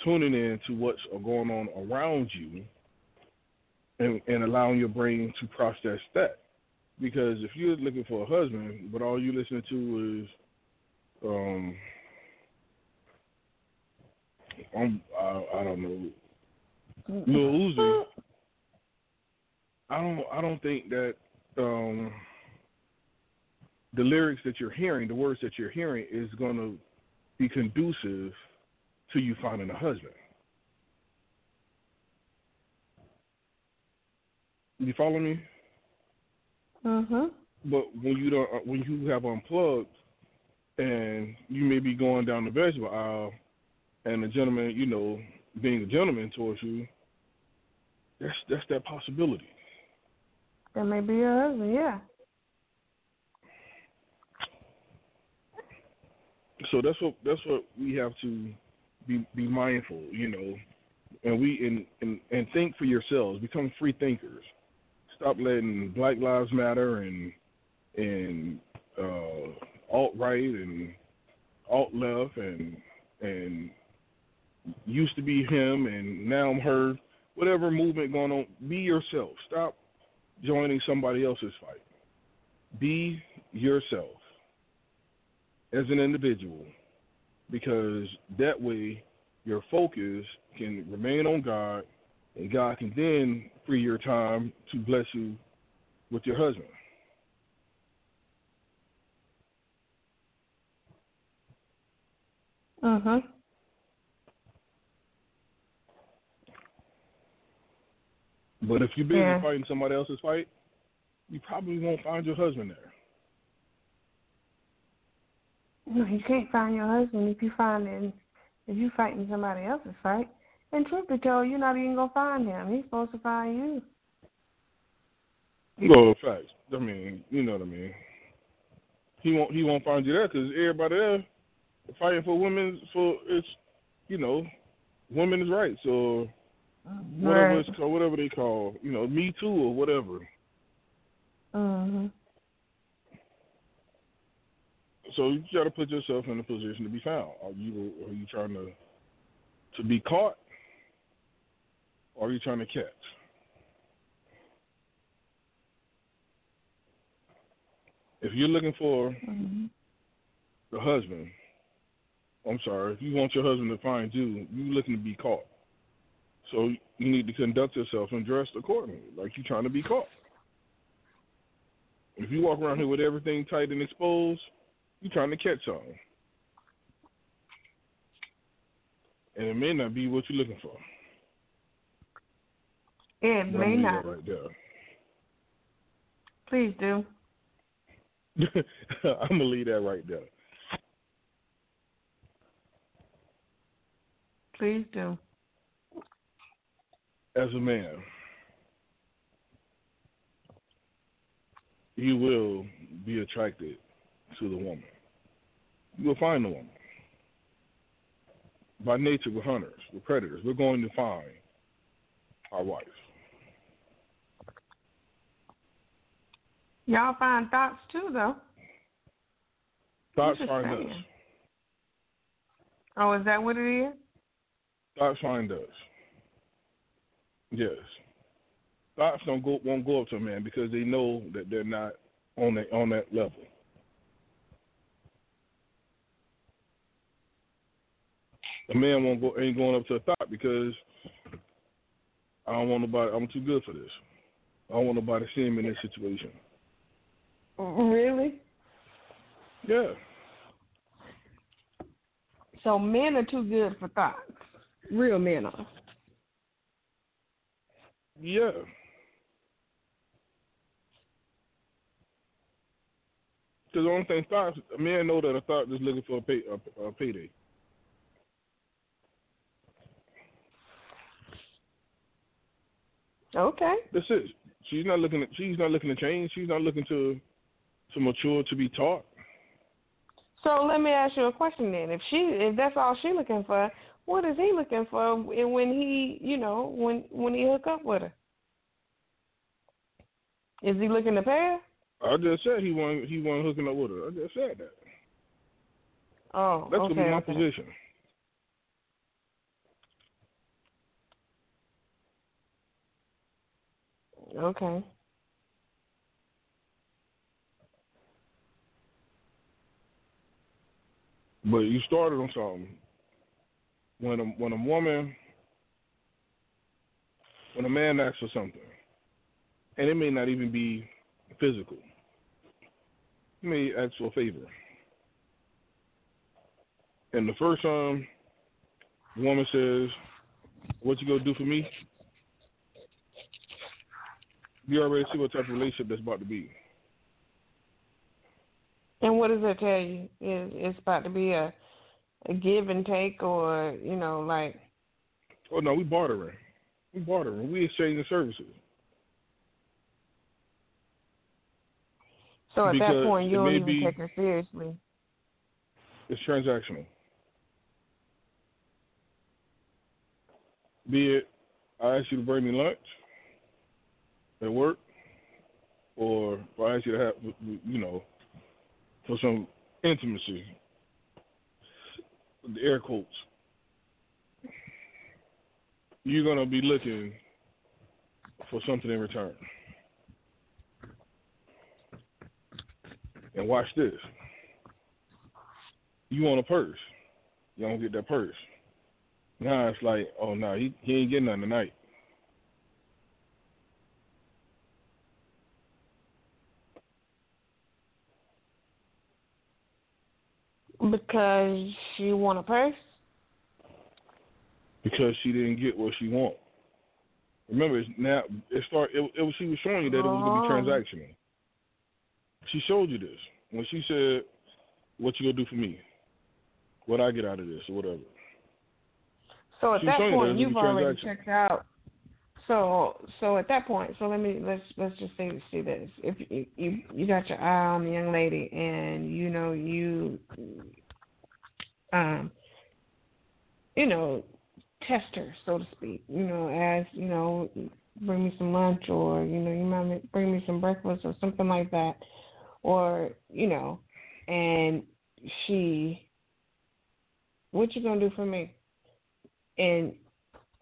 tuning in to what's going on around you and, and allowing your brain to process that. Because if you're looking for a husband, but all you're listening to is, um, I'm, I, I don't know, Lil Uzi. I don't, I don't think that um, the lyrics that you're hearing, the words that you're hearing, is going to be conducive to you finding a husband. You follow me? Mhm. But when you don't, uh, when you have unplugged, and you may be going down the vegetable aisle, and the gentleman, you know, being a gentleman towards you, that's that's that possibility. That may be your husband, yeah. So that's what that's what we have to be be mindful, you know, and we and and, and think for yourselves. Become free thinkers. Stop letting Black Lives Matter and and uh, alt right and alt left and and used to be him and now I'm her. Whatever movement going on, be yourself. Stop joining somebody else's fight. Be yourself as an individual because that way your focus can remain on God and God can then free your time to bless you with your husband. Mhm. But if you're busy Yeah. fighting somebody else's fight, you probably won't find your husband there. No, you can't find your husband if you find him if you fighting somebody else's fight. And truth be told, you're not even gonna find him. He's supposed to find you. No facts. I mean, you know what I mean. He won't. He won't find you there because everybody there fighting for women's for it's, you know, women's rights or whatever Right. it's called, whatever they call, you know, Me Too or whatever. Mhm. So you got to put yourself in a position to be found. Are you are you trying to to be caught, or are you trying to catch? If you're looking for Mhm. the husband, I'm sorry, if you want your husband to find you, you're looking to be caught. So you need to conduct yourself and dress accordingly, like you're trying to be caught. If you walk around here with everything tight and exposed, you're trying to catch something. And it may not be what you're looking for. It But may not. gonna leave Please do. I'm gonna leave that right there. Please do. As a man, you will be attracted to the woman. You will find the woman. By nature, we're hunters, we're predators. We're going to find our wife. Y'all find thoughts too, though. Thoughts find saying. us. Oh, is that what it is? Thoughts find us. Yes. Thoughts don't go won't go up to a man because they know that they're not on that on that level. A man won't go ain't going up to a thought because I don't want nobody I'm too good for this. I don't want nobody to see him in this situation. Really? Yeah. So men are too good for thoughts. Real men are. Yeah. Because the only thing thoughts, a man know that a thought is looking for a, pay, a, a payday. Okay. That's it. She's not looking. At, she's not looking to change. She's not looking to to mature to be taught. So let me ask you a question then. If she, if that's all she looking for, what is he looking for and when he, you know, when when he hook up with her? Is he looking to pay her? I just said he wasn't. He wasn't hooking up with her. I just said that. Oh, That's okay. gonna be my okay. position. Okay. But you started on something. When a when a woman, when a man asks for something, and it may not even be physical, he may ask for a favor. And the first time the woman says, "What you gonna do for me?" You already see what type of relationship that's about to be. And what does that tell you? Is it's about to be a a give and take, or you know, like Oh no, we bartering. We bartering. We exchanging services. So at because that point, you don't even be- take it seriously. It's transactional. Be it I ask you to bring me lunch at work, or if I ask you to have, you know, for some intimacy, the air quotes, you're gonna be looking for something in return. And watch this. You want a purse. You don't get that purse. Now it's like, oh no, he he ain't getting nothing tonight. Because she want a purse? because she didn't get what she want. Remember, it's now it start. It, it was she was showing you that it was Oh. gonna be oh. transactional. She showed you this when she said, "What you gonna do for me? What I get out of this, or whatever." So at She's that point, you've already checked out. So so at that point, so let me let's let's just say see this. If you you, you got your eye on the young lady, and you know you um you know test her so to speak. You know as you know bring me some lunch, or you know you might bring me some breakfast or something like that, or you know, and she, what you gonna do for me? And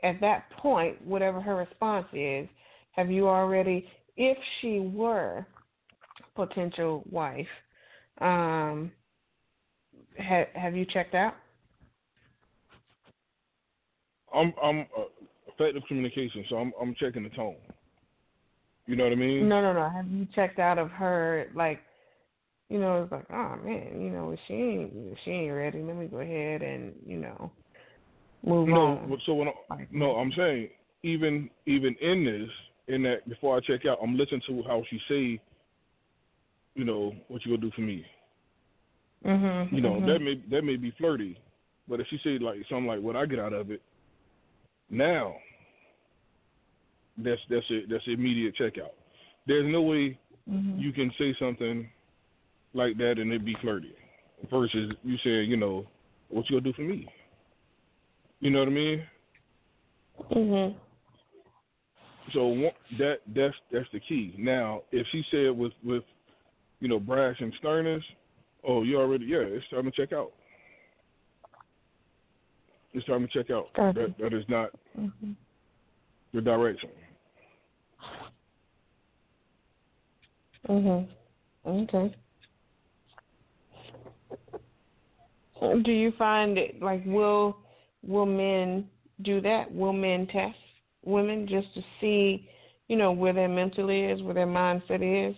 at that point, whatever her response is, have you already, if she were potential wife, um, have have you checked out? I'm I'm uh, effective communication, so I'm I'm checking the tone. You know what I mean? No, no, no. Have you checked out of her? Like, you know, it's like, oh man, you know, she ain't she ain't ready. Let me go ahead and you know move No, on. so when I, no, I'm saying even even in this, in that before I check out, I'm listening to how she say, you know, what you gonna do for me. Mhm. You know, mhm. that may that may be flirty, but if she say like something like what I get out of it, now that's that's it that's immediate checkout. There's no way Mhm. you can say something like that and it be flirty versus you saying, you know, what you gonna do for me. You know what I mean? Mhm. So that that's that's the key. Now, if she said with with you know brash and sternness, oh, you already yeah, it's time to check out. It's time to check out. That that is not Mhm. the direction. Mhm. Okay. Do you find it like will will men do that? Will men test women just to see, you know, where their mental is, where their mindset is?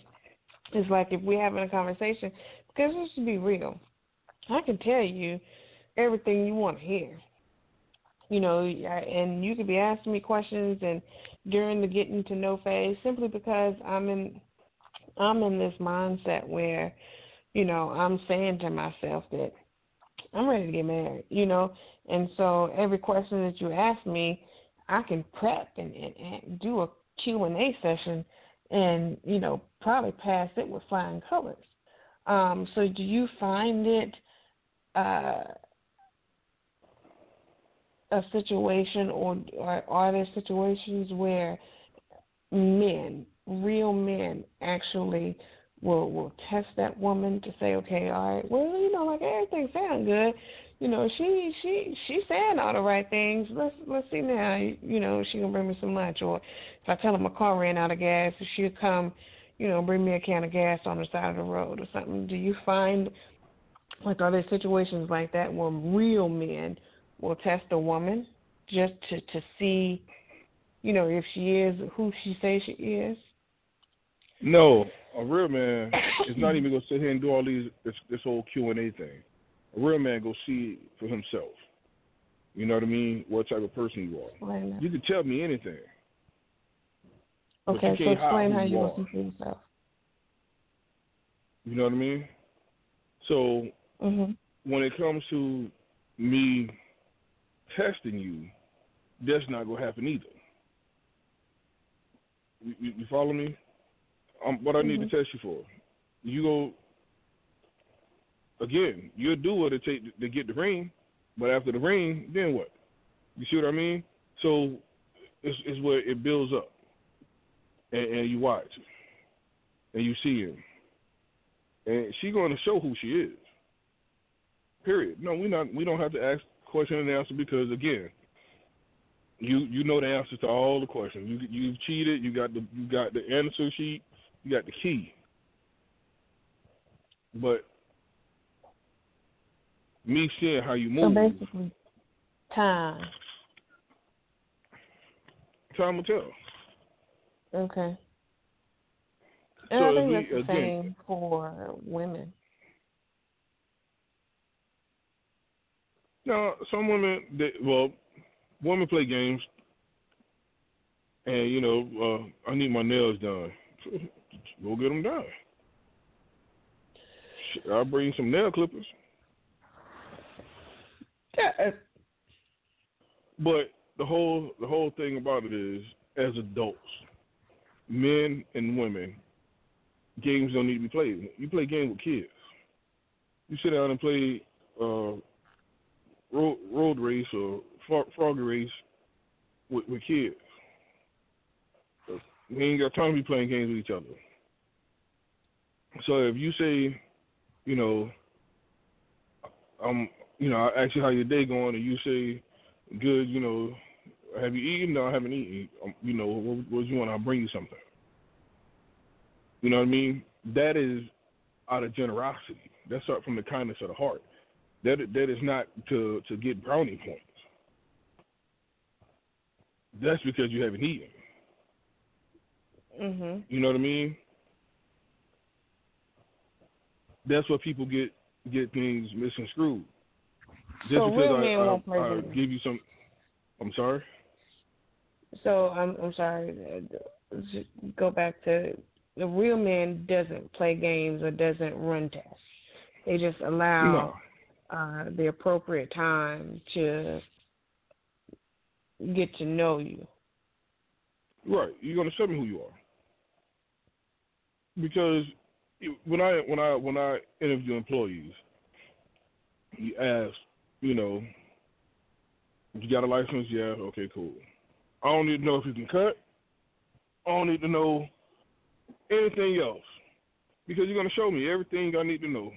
It's like if we're having a conversation, because let's be real. I can tell you everything you want to hear. You know, and you could be asking me questions and during the getting to know phase simply because I'm in I'm in this mindset where, you know, I'm saying to myself that I'm ready to get married, you know, and so every question that you ask me, I can prep and, and, and do a Q and A session, and you know, probably pass it with flying colors. Um, so, do you find it uh, a situation, or, or are there situations where men, real men, actually will will test that woman to say, okay, all right, well, you know, like everything sounds good. You know, she she she's saying all the right things. Let's let's see now. You know, she gonna bring me some lunch, or if I tell her my car ran out of gas, she'll come, you know, bring me a can of gas on the side of the road or something. Do you find like are there situations like that where real men will test a woman just to to see, you know, if she is who she says she is? No, a real man is not even gonna sit here and do all these this, this whole Q and A thing. A real man go see for himself. You know what I mean? What type of person you are. You can tell me anything. Okay, so explain how you are. will see yourself. You know what I mean? So Mhm. when it comes to me testing you, that's not gonna happen either. You, you, you follow me? Um, what I need Mhm. to test you for? you go again. You'll do what it takes to get the ring, but after the ring, then what? You see what I mean? So it's, it's where it builds up, and, and you watch, and you see him, and she's going to show who she is. Period. No, we not. We don't have to ask question and answer because again, you you know the answers to all the questions. You you've cheated. You got the you got the answer sheet. You got the key. But me seeing how you move. So basically, time. Time will tell. Okay. And so I think we, that's the again, same for women. No, some women, they, well, women play games, and you know, uh, I need my nails done. Go get them done. I'll bring some nail clippers. Yeah. But the whole the whole thing about it is, as adults, men and women, games don't need to be played. You play games with kids. You sit down and play uh, road, road race or frog race with, with kids. We ain't got time to be playing games with each other. So if you say, you know, um, you know, I ask you how your day going, and you say, good, you know, have you eaten? No, I haven't eaten. Um, you know, what, what do you want? I'll bring you something. You know what I mean? That is out of generosity. That's out from the kindness of the heart. That that is not to to get brownie points. That's because you haven't eaten. Mhm. You know what I mean? That's what people get get things misconstrued. Just So because I, I, I give you some. I'm sorry. So I'm I'm sorry. uh, just Go back to the real man doesn't play games or doesn't run tests. They just allow No. uh, the appropriate time to get to know you. Right. You're gonna show me who you are. Because when I when I when I interview employees, you ask, you know, you got a license? Yeah. Okay. Cool. I don't need to know if you can cut. I don't need to know anything else because you're gonna show me everything I need to know.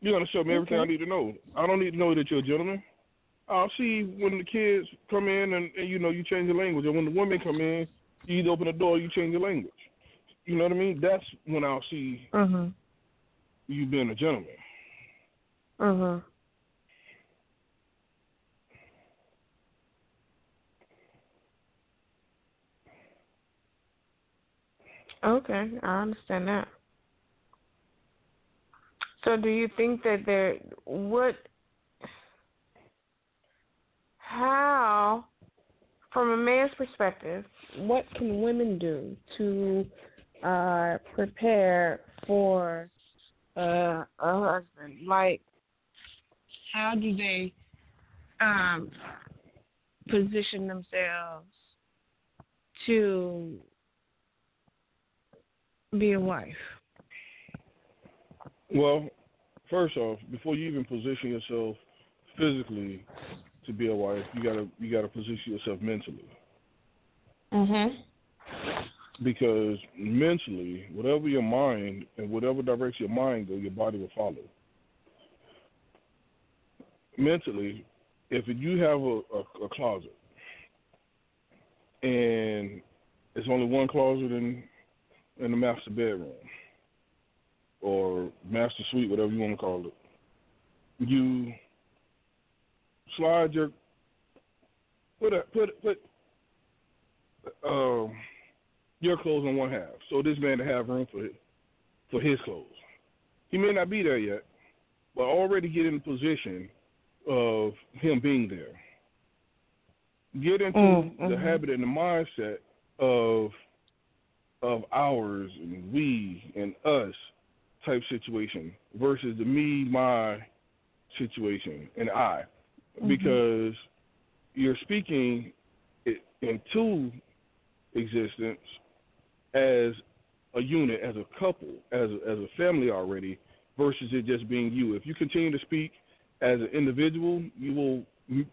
You're gonna show me everything I need to know. I don't need to know that you're a gentleman. I'll see when the kids come in and, and you know you change the language, and when the women come in, you either open the door, or you change the language. You know what I mean? That's when I'll see Mhm. you being a gentleman. Mhm. Okay, I understand that. So, do you think that there what how from a man's perspective, what can women do to uh prepare for uh, a husband? Like how do they um position themselves to be a wife? Well, first off, before you even position yourself physically to be a wife, you gotta you gotta position yourself mentally. Mhm. Because mentally, whatever your mind and whatever direction your mind go, your body will follow. Mentally, if you have a, a, a closet and it's only one closet in in the master bedroom or master suite, whatever you want to call it, you slide your put a, put put um your clothes on one half, so this man to have room for for his clothes. He may not be there yet, but already get in the position of him being there. Get into Mm, the mhm. habit and the mindset of of ours and we and us type situation versus the me my situation and I, Mhm. because you're speaking into existence as a unit as a couple, as a, as a family already, versus it just being you. If you continue to speak as an individual, you will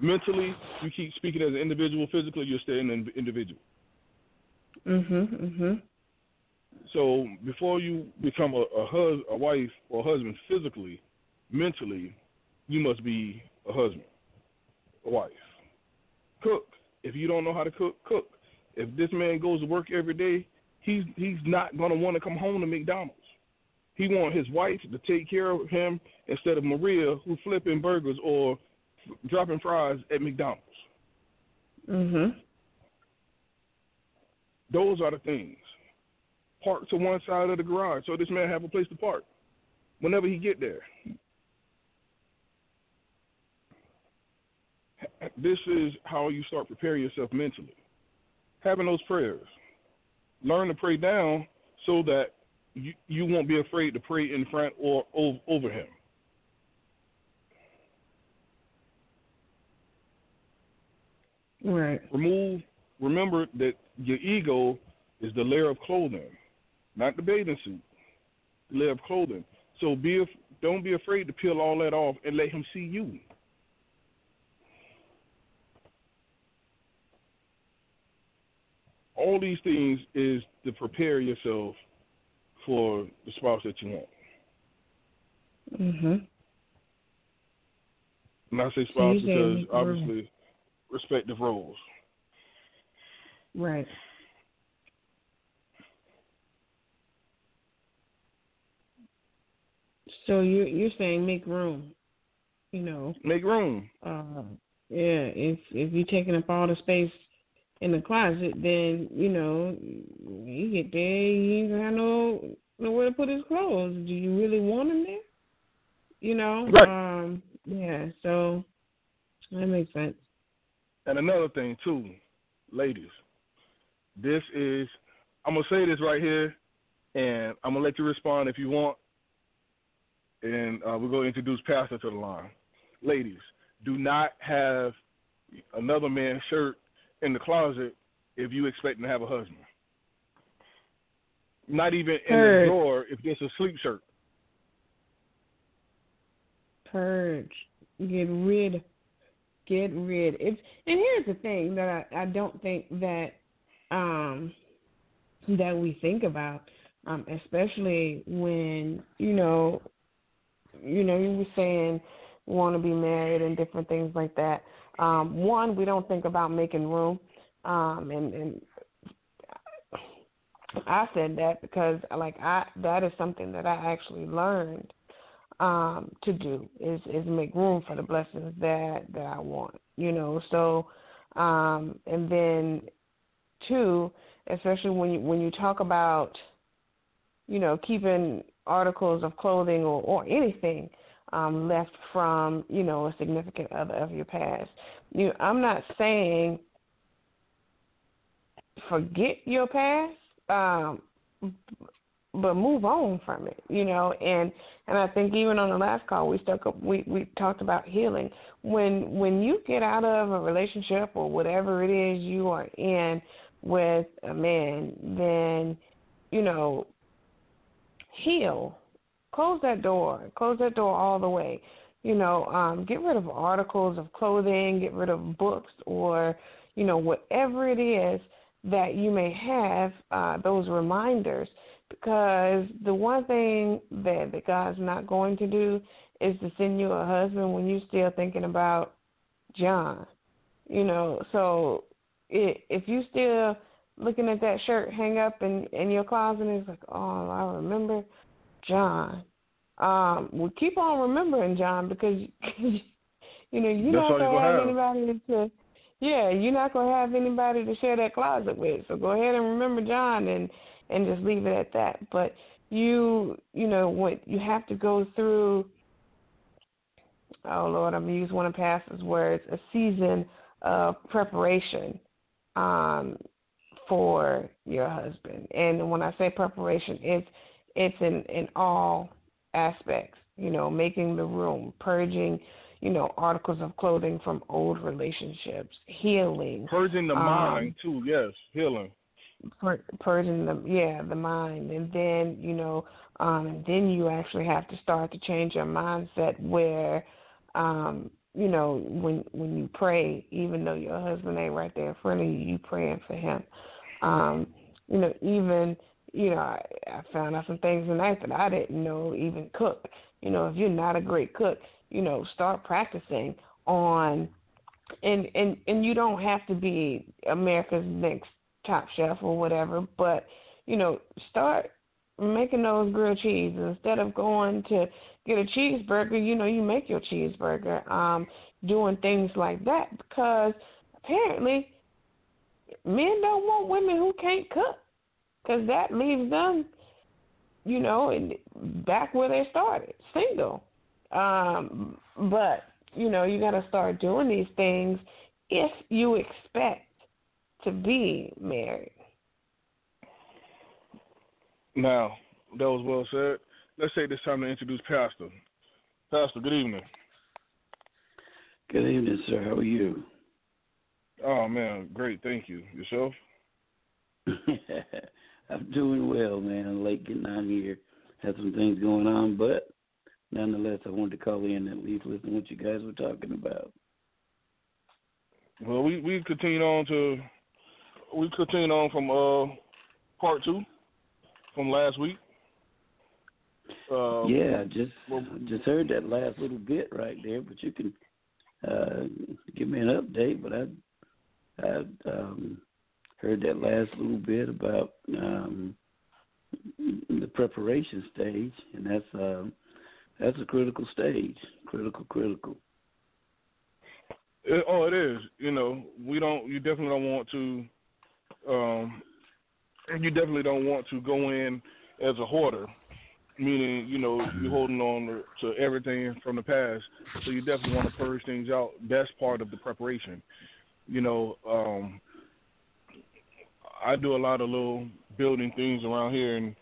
mentally you keep speaking as an individual. Physically, you're staying an individual. Mhm. Mhm. So before you become a, a hus a wife or husband physically, mentally, you must be a husband, a wife. Cook. If you don't know how to cook, cook. If this man goes to work every day, he's he's not gonna want to come home to McDonald's. He want his wife to take care of him instead of Maria, who flipping burgers or f- dropping fries at McDonald's. Mhm. Those are the things. Park to one side of the garage so this man have a place to park whenever he get there. This is how you start preparing yourself mentally. Having those prayers. Learn to pray down so that you, you won't be afraid to pray in front or over him. Right. Remove. Remember that your ego is the layer of clothing, not the bathing suit. The layer of clothing. So be don't be afraid to peel all that off and let him see you. All these things is to prepare yourself for the spouse that you want. Mhm. And I say spouse because obviously respective roles. Right. So you you're saying make room, you know. Make room. Uh, yeah. If if you're taking up all the space in the closet, then you know you get there, you ain't got no nowhere to put his clothes. Do you really want him there? You know. Right. Um. Yeah. So that makes sense. And another thing too, ladies, this is I'm gonna say this right here, and I'm gonna let you respond if you want, and uh, we're gonna introduce Pastor to the line. Ladies, do not have another man's shirt in the closet if you expecting to have a husband. Not even in Purge. the drawer if it's a sleep shirt. Purge. Get rid. Get rid. It's and here's the thing that I, I don't think that um that we think about, um, especially when, you know you know, you were saying want to be married and different things like that. Um, one, we don't think about making room. Um, and, and I said that because like I that is something that I actually learned um to do is is make room for the blessings that that I want. You know, so um and then two, especially when you when you talk about you know, keeping articles of clothing or, or anything um, left from, you know, a significant other of your past. You I'm not saying forget your past, um, but move on from it, you know. And and I think even on the last call we stuck up we we talked about healing. When when you get out of a relationship or whatever it is you are in with a man, then you know heal. Close that door. Close that door all the way. You know, um, get rid of articles of clothing, get rid of books or, you know, whatever it is that you may have, uh, those reminders. Because the one thing that, that God's not going to do is to send you a husband when you're still thinking about John. You know, so it, if you still looking at that shirt hang up in in your closet and it's like, oh, I remember John. Um, well, keep on remembering John because you know you're That's not gonna have, have. anybody to. Yeah, you're not gonna have anybody to share that closet with. So go ahead and remember John and and just leave it at that. But you you know what you have to go through. Oh Lord, I'm gonna use one of Pastor's words: a season of preparation. Um, for your husband. And when I say preparation, it's it's in in all aspects. You know, making the room, purging, you know, articles of clothing from old relationships, healing, Purging the um, mind too. Yes, healing. pur- purging the yeah the mind, and then you know, um, and then you actually have to start to change your mindset where, um, you know, when when you pray, even though your husband ain't right there in front of you, you praying for him. Um, you know, even you know, I, I found out some things tonight that I didn't know even cook. You know, if you're not a great cook, you know, start practicing on and and and you don't have to be America's next top chef or whatever, but you know, start making those grilled cheese instead of going to get a cheeseburger. You know, you make your cheeseburger. Um, doing things like that because apparently men don't want women who can't cook because that leaves them, you know, in, back where they started, single. Um, but you know, you got to start doing these things if you expect to be married. Now, that was well said. Let's take this time to introduce Pastor. Pastor, good evening. Good evening, sir. How are you? Oh man, great. Thank you. Yourself? I'm doing well, man. Late getting on here. Had some things going on, but nonetheless, I wanted to call in and at least listen to what you guys were talking about. Well, we we continued on to we continued on from uh part two from last week. Uh, yeah, just well, just heard that last little bit right there, but you can uh, give me an update. But I I um, heard that last little bit about um, the preparation stage, and that's uh, that's a critical stage, critical, critical. It, oh, it is. You know, we don't. You definitely don't want to. Um, and you definitely don't want to go in as a hoarder, meaning you know you're holding on to everything from the past. So you definitely want to purge things out. That's part of the preparation. You know, um, I do a lot of little building things around here, and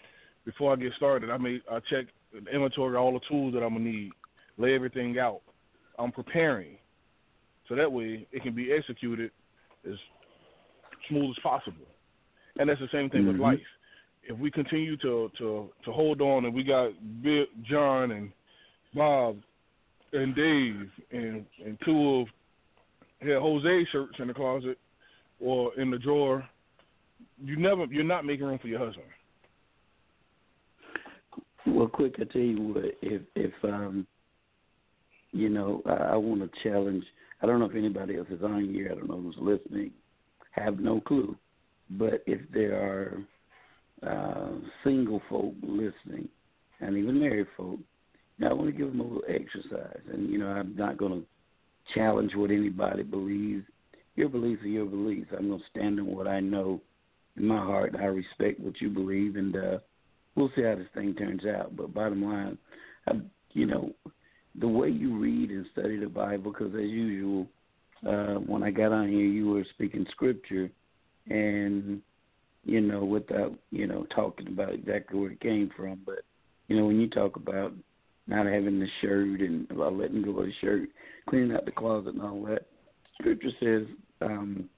before I get started, I make I check the inventory all the tools that I'm gonna need, lay everything out. I'm preparing, so that way it can be executed as smooth as possible. And that's the same thing mm-hmm. with life. If we continue to to to hold on, and we got Bill, John and Bob and Dave and and two of yeah, Jose shirts in the closet or in the drawer you never you're not making room for your husband. Well, quick, I tell you what, if if um, you know, I, I want to challenge. I don't know if anybody else is on here. I don't know who's listening. Have no clue, but if there are uh, single folk listening, and even married folk, now I want to give them a little exercise. And you know, I'm not going to challenge what anybody believes. Your beliefs are your beliefs. I'm going to stand on what I know in my heart, I respect what you believe, and uh, we'll see how this thing turns out. But bottom line, I, you know, the way you read and study the Bible, because as usual, uh, when I got on here, you were speaking scripture, and you know, without you know talking about exactly where it came from. But you know, when you talk about not having the shirt and about letting go of the shirt, cleaning out the closet and all that, Scripture says um,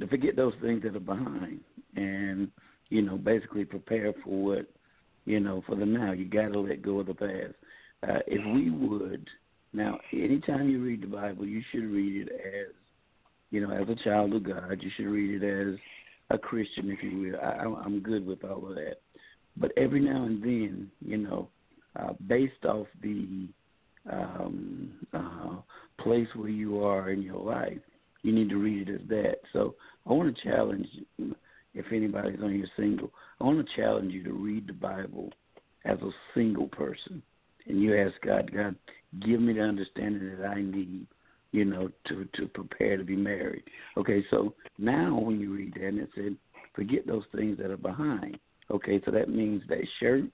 to forget those things that are behind and you know basically prepare for what you know for the now. You got to let go of the past. Uh, if we would now, anytime you read the Bible, you should read it as you know as a child of God. You should read it as a Christian, if you will. I, I'm good with all of that. But every now and then, you know, uh, based off the um, uh, place where you are in your life, you need to read it as that. So I want to challenge if anybody's on here single, I want to challenge you to read the Bible as a single person. And you ask God, God, give me the understanding that I need, you know, to to prepare to be married. Okay, so now when you read that and it said, forget those things that are behind. Okay, so that means that shirt,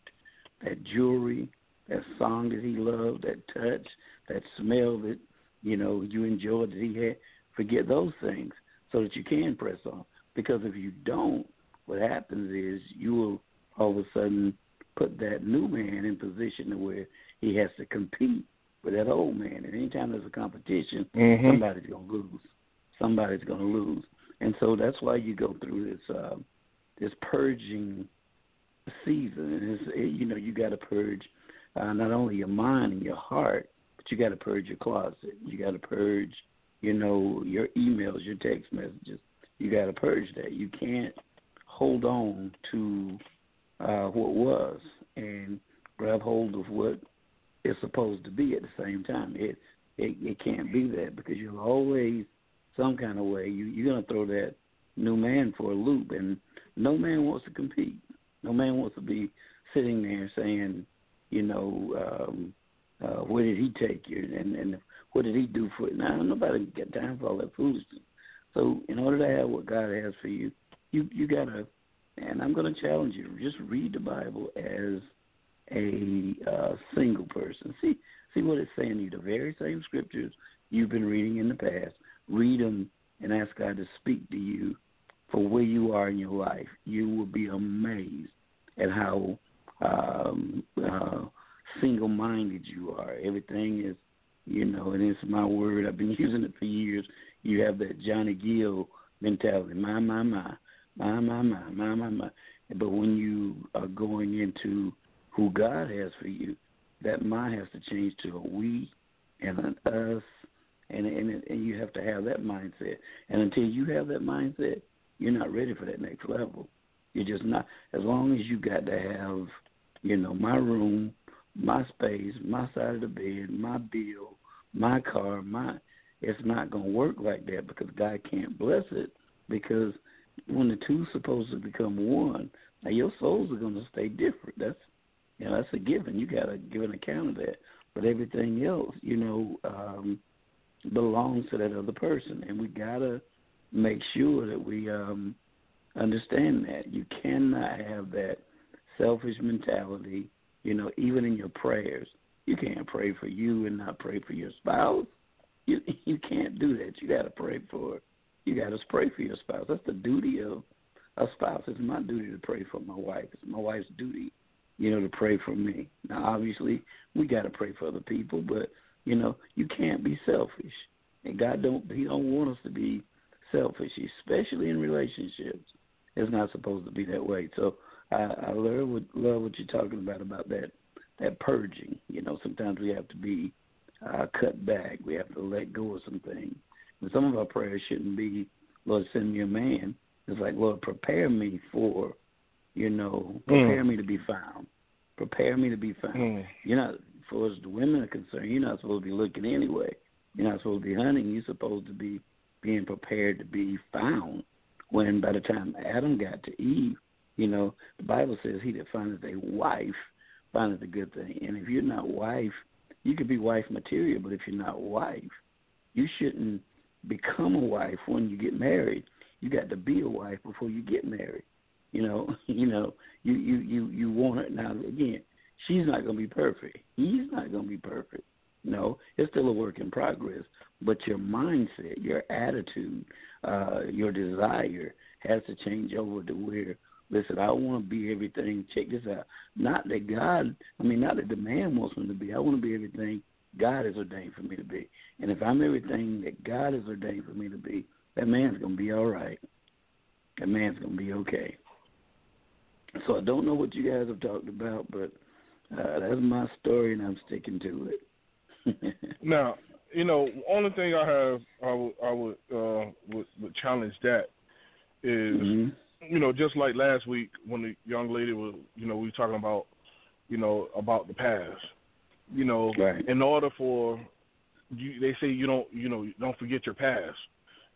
that jewelry, that song that he loved, that touch, that smell that, you know, you enjoyed that he had. Forget those things so that you can press on. Because if you don't, what happens is you will all of a sudden put that new man in position where he has to compete with that old man. And anytime there's a competition, mm-hmm. somebody's gonna lose. Somebody's gonna lose. and so that's why you go through this uh, this purging season. And it's, it, you know, you got to purge uh, not only your mind and your heart, but you got to purge your closet. You got to purge, you know, your emails, your text messages. You got to purge that. You can't hold on to uh, what was and grab hold of what is supposed to be at the same time. It it, it can't be that because you'll always some kind of way you you're gonna throw that new man for a loop and no man wants to compete. No man wants to be sitting there saying, you know, um, uh, where did he take you and and what did he do for you? Now nobody got time for all that foolishness. So in order to have what God has for you, you you gotta and I'm gonna challenge you, just read the Bible as a uh, single person. See see what it's saying to you. The very same scriptures you've been reading in the past. Read them and ask God to speak to you for where you are in your life. You will be amazed at how um, uh, single minded you are. Everything is, you know, and it's my word. I've been using it for years. You have that Johnny Gill mentality. My, my, my. My, my, my, my, my, my. But when you are going into who God has for you, that my has to change to a we and an us, and and and you have to have that mindset. And until you have that mindset, you're not ready for that next level. You're just not. As long as you got to have, you know, my room, my space, my side of the bed, my bill, my car, my. It's not gonna work like that because God can't bless it because when the two supposed to become one, now your souls are gonna stay different. That's you know, that's a given. You got to give an account of that. But everything else, you know, um, belongs to that other person, and we got to make sure that we um, understand that. You cannot have that selfish mentality. You know, even in your prayers, you can't pray for you and not pray for your spouse. You you can't do that. You got to pray for. You got to pray for your spouse. That's the duty of a spouse. It's my duty to pray for my wife. It's my wife's duty you know, to pray for me. Now, obviously, we got to pray for other people, but you know, you can't be selfish, and God don't He don't want us to be selfish, especially in relationships. It's not supposed to be that way. So I, I love what love what you're talking about about that that purging. You know, sometimes we have to be uh, cut back. We have to let go of some things. And some of our prayers shouldn't be, Lord, send me a man. It's like, Lord, prepare me for you know, prepare mm. me to be found. Prepare me to be found. Mm. You're not, for as the women are concerned, you're not supposed to be looking anyway. You're not supposed to be hunting. You're supposed to be being prepared to be found. When by the time Adam got to Eve, you know, the Bible says he that findeth a wife findeth a good thing. And if you're not wife, you could be wife material, but if you're not wife, you shouldn't become a wife when you get married. You got to be a wife before you get married. You know, you know, you you you you want her now. Again, she's not going to be perfect. He's not going to be perfect. No, it's still a work in progress. But your mindset, your attitude, uh, your desire has to change over to where, listen, I want to be everything. Check this out. Not that God, I mean, not that the man wants me to be. I want to be everything God has ordained for me to be. And if I'm everything that God has ordained for me to be, that man's going to be all right. That man's going to be okay. So I don't know what you guys have talked about, but uh, that's my story, and I'm sticking to it. now, you know, only thing I have, I would, I would, uh, would, would challenge that is, mm-hmm. You know, just like last week when the young lady was, you know, we were talking about, you know, about the past. You know, right. in order for you, they say you don't, you know, don't forget your past.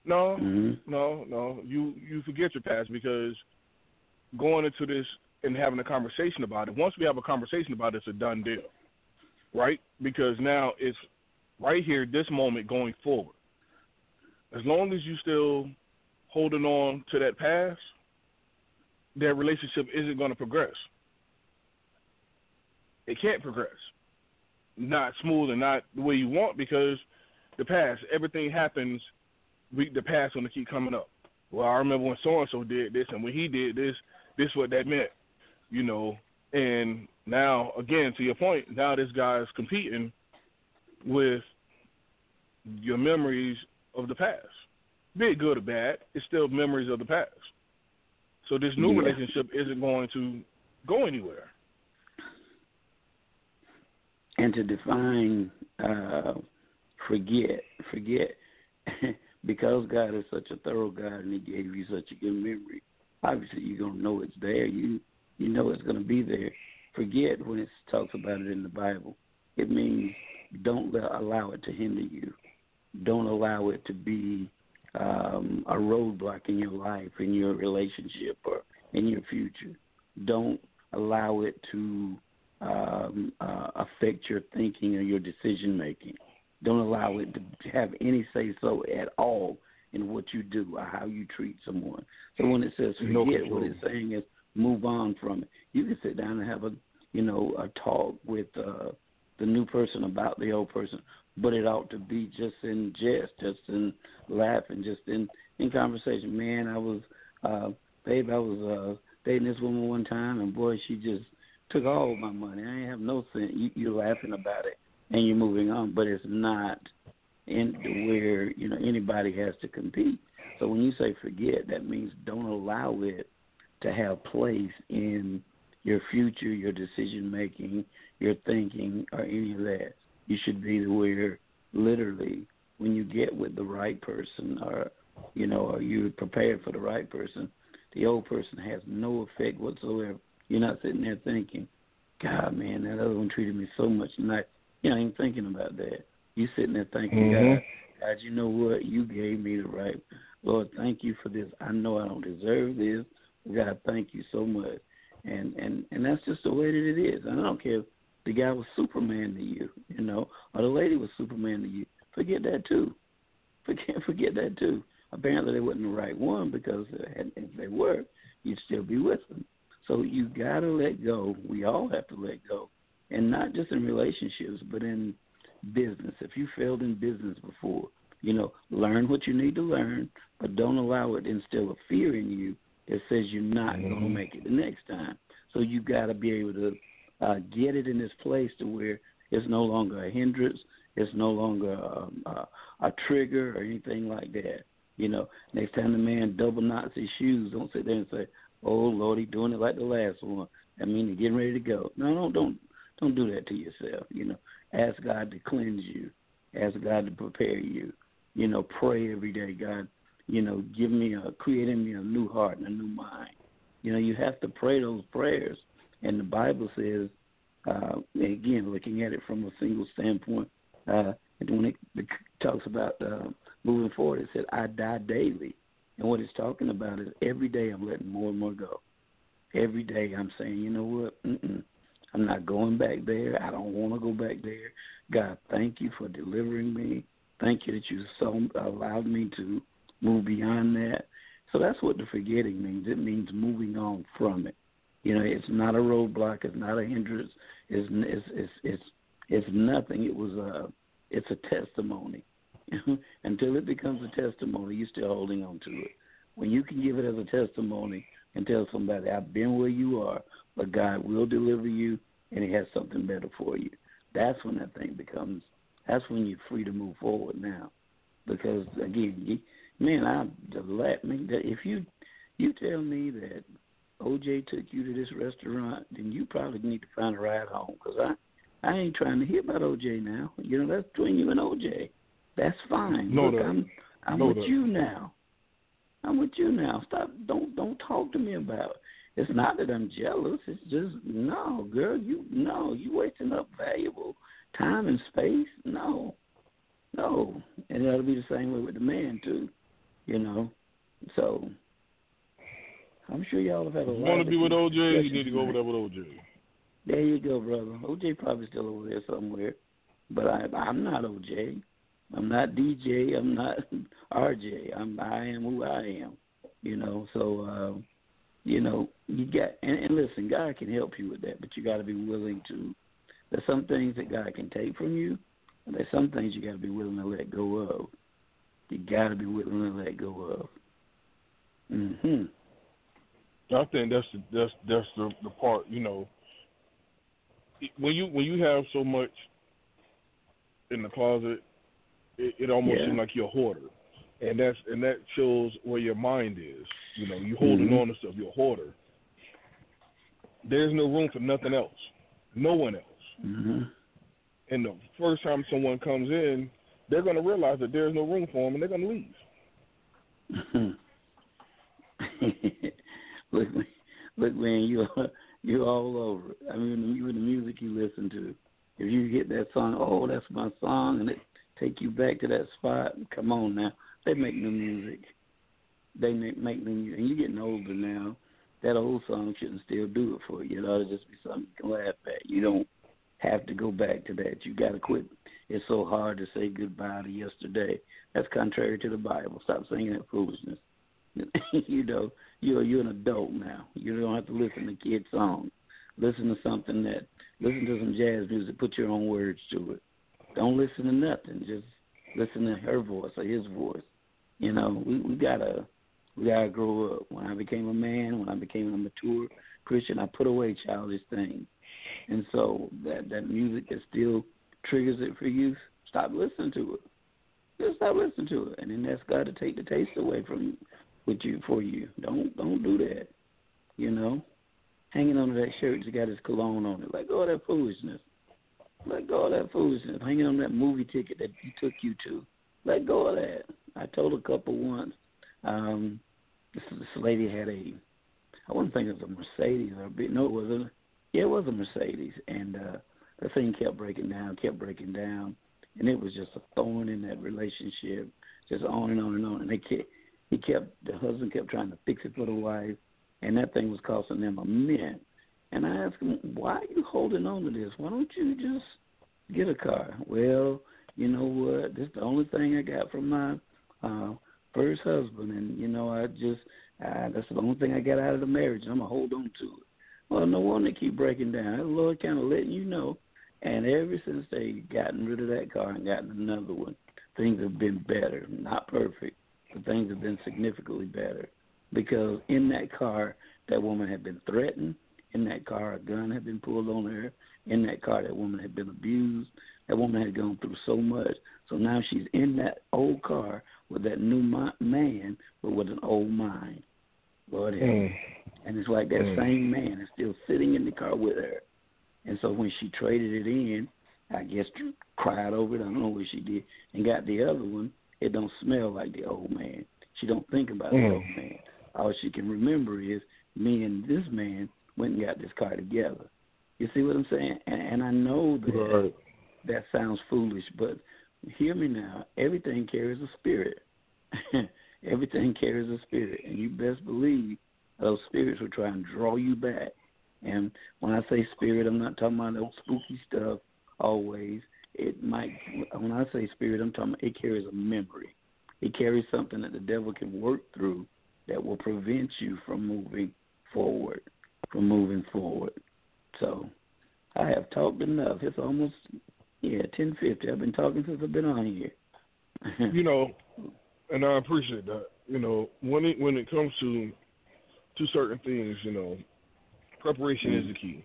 No, mm-hmm. no, no. You you forget your past because going into this and having a conversation about it. Once we have a conversation about it, it's a done deal, right? Because now it's right here, this moment going forward. As long as you still holding on to that past, that relationship isn't going to progress. It can't progress. Not smooth and not the way you want because the past, everything happens. We, the past going to keep coming up. Well, I remember when so and so did this, and when he did this, this what that meant, you know. And now, again, to your point, now this guy is competing with your memories of the past. be it good or bad, it's still memories of the past. So this new Yeah. relationship isn't going to go anywhere. and to define uh, forget, forget, because God is such a thorough God and He gave you such a good memory. Obviously, you're gonna know it's there. You you know it's gonna be there. Forget when it talks about it in the Bible. It means don't let, allow it to hinder you. Don't allow it to be um, a roadblock in your life, in your relationship, or in your future. Don't allow it to um, uh, affect your thinking or your decision making. Don't allow it to have any say so at all in what you do or how you treat someone. So when it says forget, control. what it's saying is move on from it. You can sit down and have a you know a talk with uh, the new person about the old person, but it ought to be just in jest, just in laughing, just in in conversation. Man, I was, uh, babe, I was uh, dating this woman one time, and boy, she just took all my money. I ain't have no sense. You, you're laughing about it and you're moving on, but it's not in where you know anybody has to compete. So when you say forget, that means don't allow it to have place in your future, your decision making, your thinking, or any of that. You should be where literally when you get with the right person, or you know, or you're prepared for the right person, the old person has no effect whatsoever. You're not sitting there thinking, God, man, that other one treated me so much nice. You know, ain't thinking about that. You sitting there thinking, Mhm. God, God, you know what? You gave me the right. Lord, thank you for this. I know I don't deserve this. God, thank you so much. And and and that's just the way that it is. And I don't care the guy was Superman to you, you know, or the lady was Superman to you. Forget that too. Forget forget that too. Apparently they wasn't the right one because if they were, you'd still be with them. So you gotta let go. We all have to let go, and not just in relationships, but in business. If you failed in business before, you know, learn what you need to learn, but don't allow it to instill a fear in you that says you're not going to Mhm. make it the next time. So you got to be able to uh, get it in this place to where it's no longer a hindrance, it's no longer um, a, a trigger or anything like that. You know, next time the man double knots his shoes, don't sit there and say, "Oh Lord, he doing it like the last one." I mean, he's getting ready to go. No, don't don't don't do that to yourself. You know, ask God to cleanse you, ask God to prepare you. You know, pray every day, God. You know, give me a create in me a new heart and a new mind. You know, you have to pray those prayers, and the Bible says, uh, again, looking at it from a single standpoint, uh, when it, talks about uh, moving forward, it said, "I die daily," and what it's talking about is every day I'm letting more and more go. Every day I'm saying, you know what? Mm-mm. I'm not going back there. I don't want to go back there. God, thank you for delivering me. Thank you that you so allowed me to move beyond that. So that's what the forgetting means. It means moving on from it. You know, it's not a roadblock. It's not a hindrance. It's it's it's it's, it's nothing. It was a it's a testimony. Until it becomes a testimony, you're still holding on to it. When you can give it as a testimony and tell somebody, "I've been where you are, but God will deliver you, and He has something better for you," that's when that thing becomes. That's when you're free to move forward now, because again, you, man, I let me. If you you tell me that OJ took you to this restaurant, then you probably need to find a ride home because I I ain't trying to hear about OJ now. You know that's between you and OJ. That's fine. No, Look, that- I'm I'm no, with that- you now. I'm with you now. Stop. Don't don't talk to me about. It. It's not that I'm jealous. It's just no, girl. You no. You wasting up valuable time and space. No, no. And that'll be the same way with the man too. You know. So I'm sure y'all have had a you lot. want to be with OJ, you need to go over there with OJ. There you go, brother. OJ probably still over there somewhere, but I, I'm not OJ. I'm not DJ. I'm not RJ. I'm I am who I am. You know, so uh, you know you got and, and listen, God can help you with that, but you got to be willing to. There's some things that God can take from you, and there's some things you got to be willing to let go of. You got to be willing to let go of. Mhm. I think that's the, that's that's the the part. You know, when you when you have so much in the closet, it, it almost Yeah. seems like you're a hoarder. and that's and that shows where your mind is. You know, you holding Mhm. on to stuff. You're a hoarder. There's no room for nothing else. No one else. hmm And the first time someone comes in, they're going to realize that there's no room for them, and they're going to leave. look, look, man, you you all over. it. I mean, even the music you listen to. If you get that song, oh, that's my song, and it take you back to that spot. Come on now, they make new music. They make make new music, and you're getting older now. That old song shouldn't still do it for you. It ought to just be something you can laugh at. You don't have to go back to that. You got to quit. It's so hard to say goodbye to yesterday. That's contrary to the Bible. Stop saying that foolishness. you know, you're you're an adult now. You don't have to listen to kids' songs. Listen to something that listen to some jazz music. Put your own words to it. Don't listen to nothing. Just listen to her voice or his voice. You know, we we gotta we gotta grow up. When I became a man, when I became a mature Christian, I put away childish things. And so that that music that still triggers it for you, stop listening to it. Just stop listening to it, and then ask God to take the taste away from you, with you for you. Don't don't do that. You know, hanging on to that shirt that's got his cologne on it. Let go of that foolishness. Let go of that foolishness. Hanging on that movie ticket that he took you to. Let go of that. I told a couple once. Um, this this lady had a, I wouldn't think it was a Mercedes or a. No, it wasn't. Yeah, it was a Mercedes, and uh, the thing kept breaking down, kept breaking down, and it was just a thorn in that relationship, just on and on and on. And they kept, he kept, the husband kept trying to fix it for the wife, and that thing was costing them a mint. And I asked him, why are you holding on to this? Why don't you just get a car? Well, you know what? This is the only thing I got from my uh, first husband, and you know I just uh, that's the only thing I got out of the marriage. and I'm gonna hold on to it. Well, no wonder keep breaking down. The Lord kind of letting you know. And ever since they gotten rid of that car and gotten another one, things have been better. Not perfect, but things have been significantly better. Because in that car, that woman had been threatened. In that car, a gun had been pulled on her. In that car, that woman had been abused. That woman had gone through so much. So now she's in that old car with that new man, but with an old mind. Lord help. Mm. And it's like that Mm. same man is still sitting in the car with her. And so when she traded it in, I guess cried over it. I don't know what she did, and got the other one. It don't smell like the old man. She don't think about the Mm. old man. All she can remember is me and this man went and got this car together. You see what I'm saying? And, and I know that Right. that sounds foolish, but hear me now. Everything carries a spirit. Everything carries a spirit, and you best believe those spirits will try and draw you back. And when I say spirit, I'm not talking about those spooky stuff. Always, it might. When I say spirit, I'm talking. About it carries a memory. It carries something that the devil can work through that will prevent you from moving forward, from moving forward. So, I have talked enough. It's almost yeah, ten fifty. I've been talking since I've been on here. you know, and I appreciate that. You know, when it when it comes to to certain things, you know, preparation is the mm. key.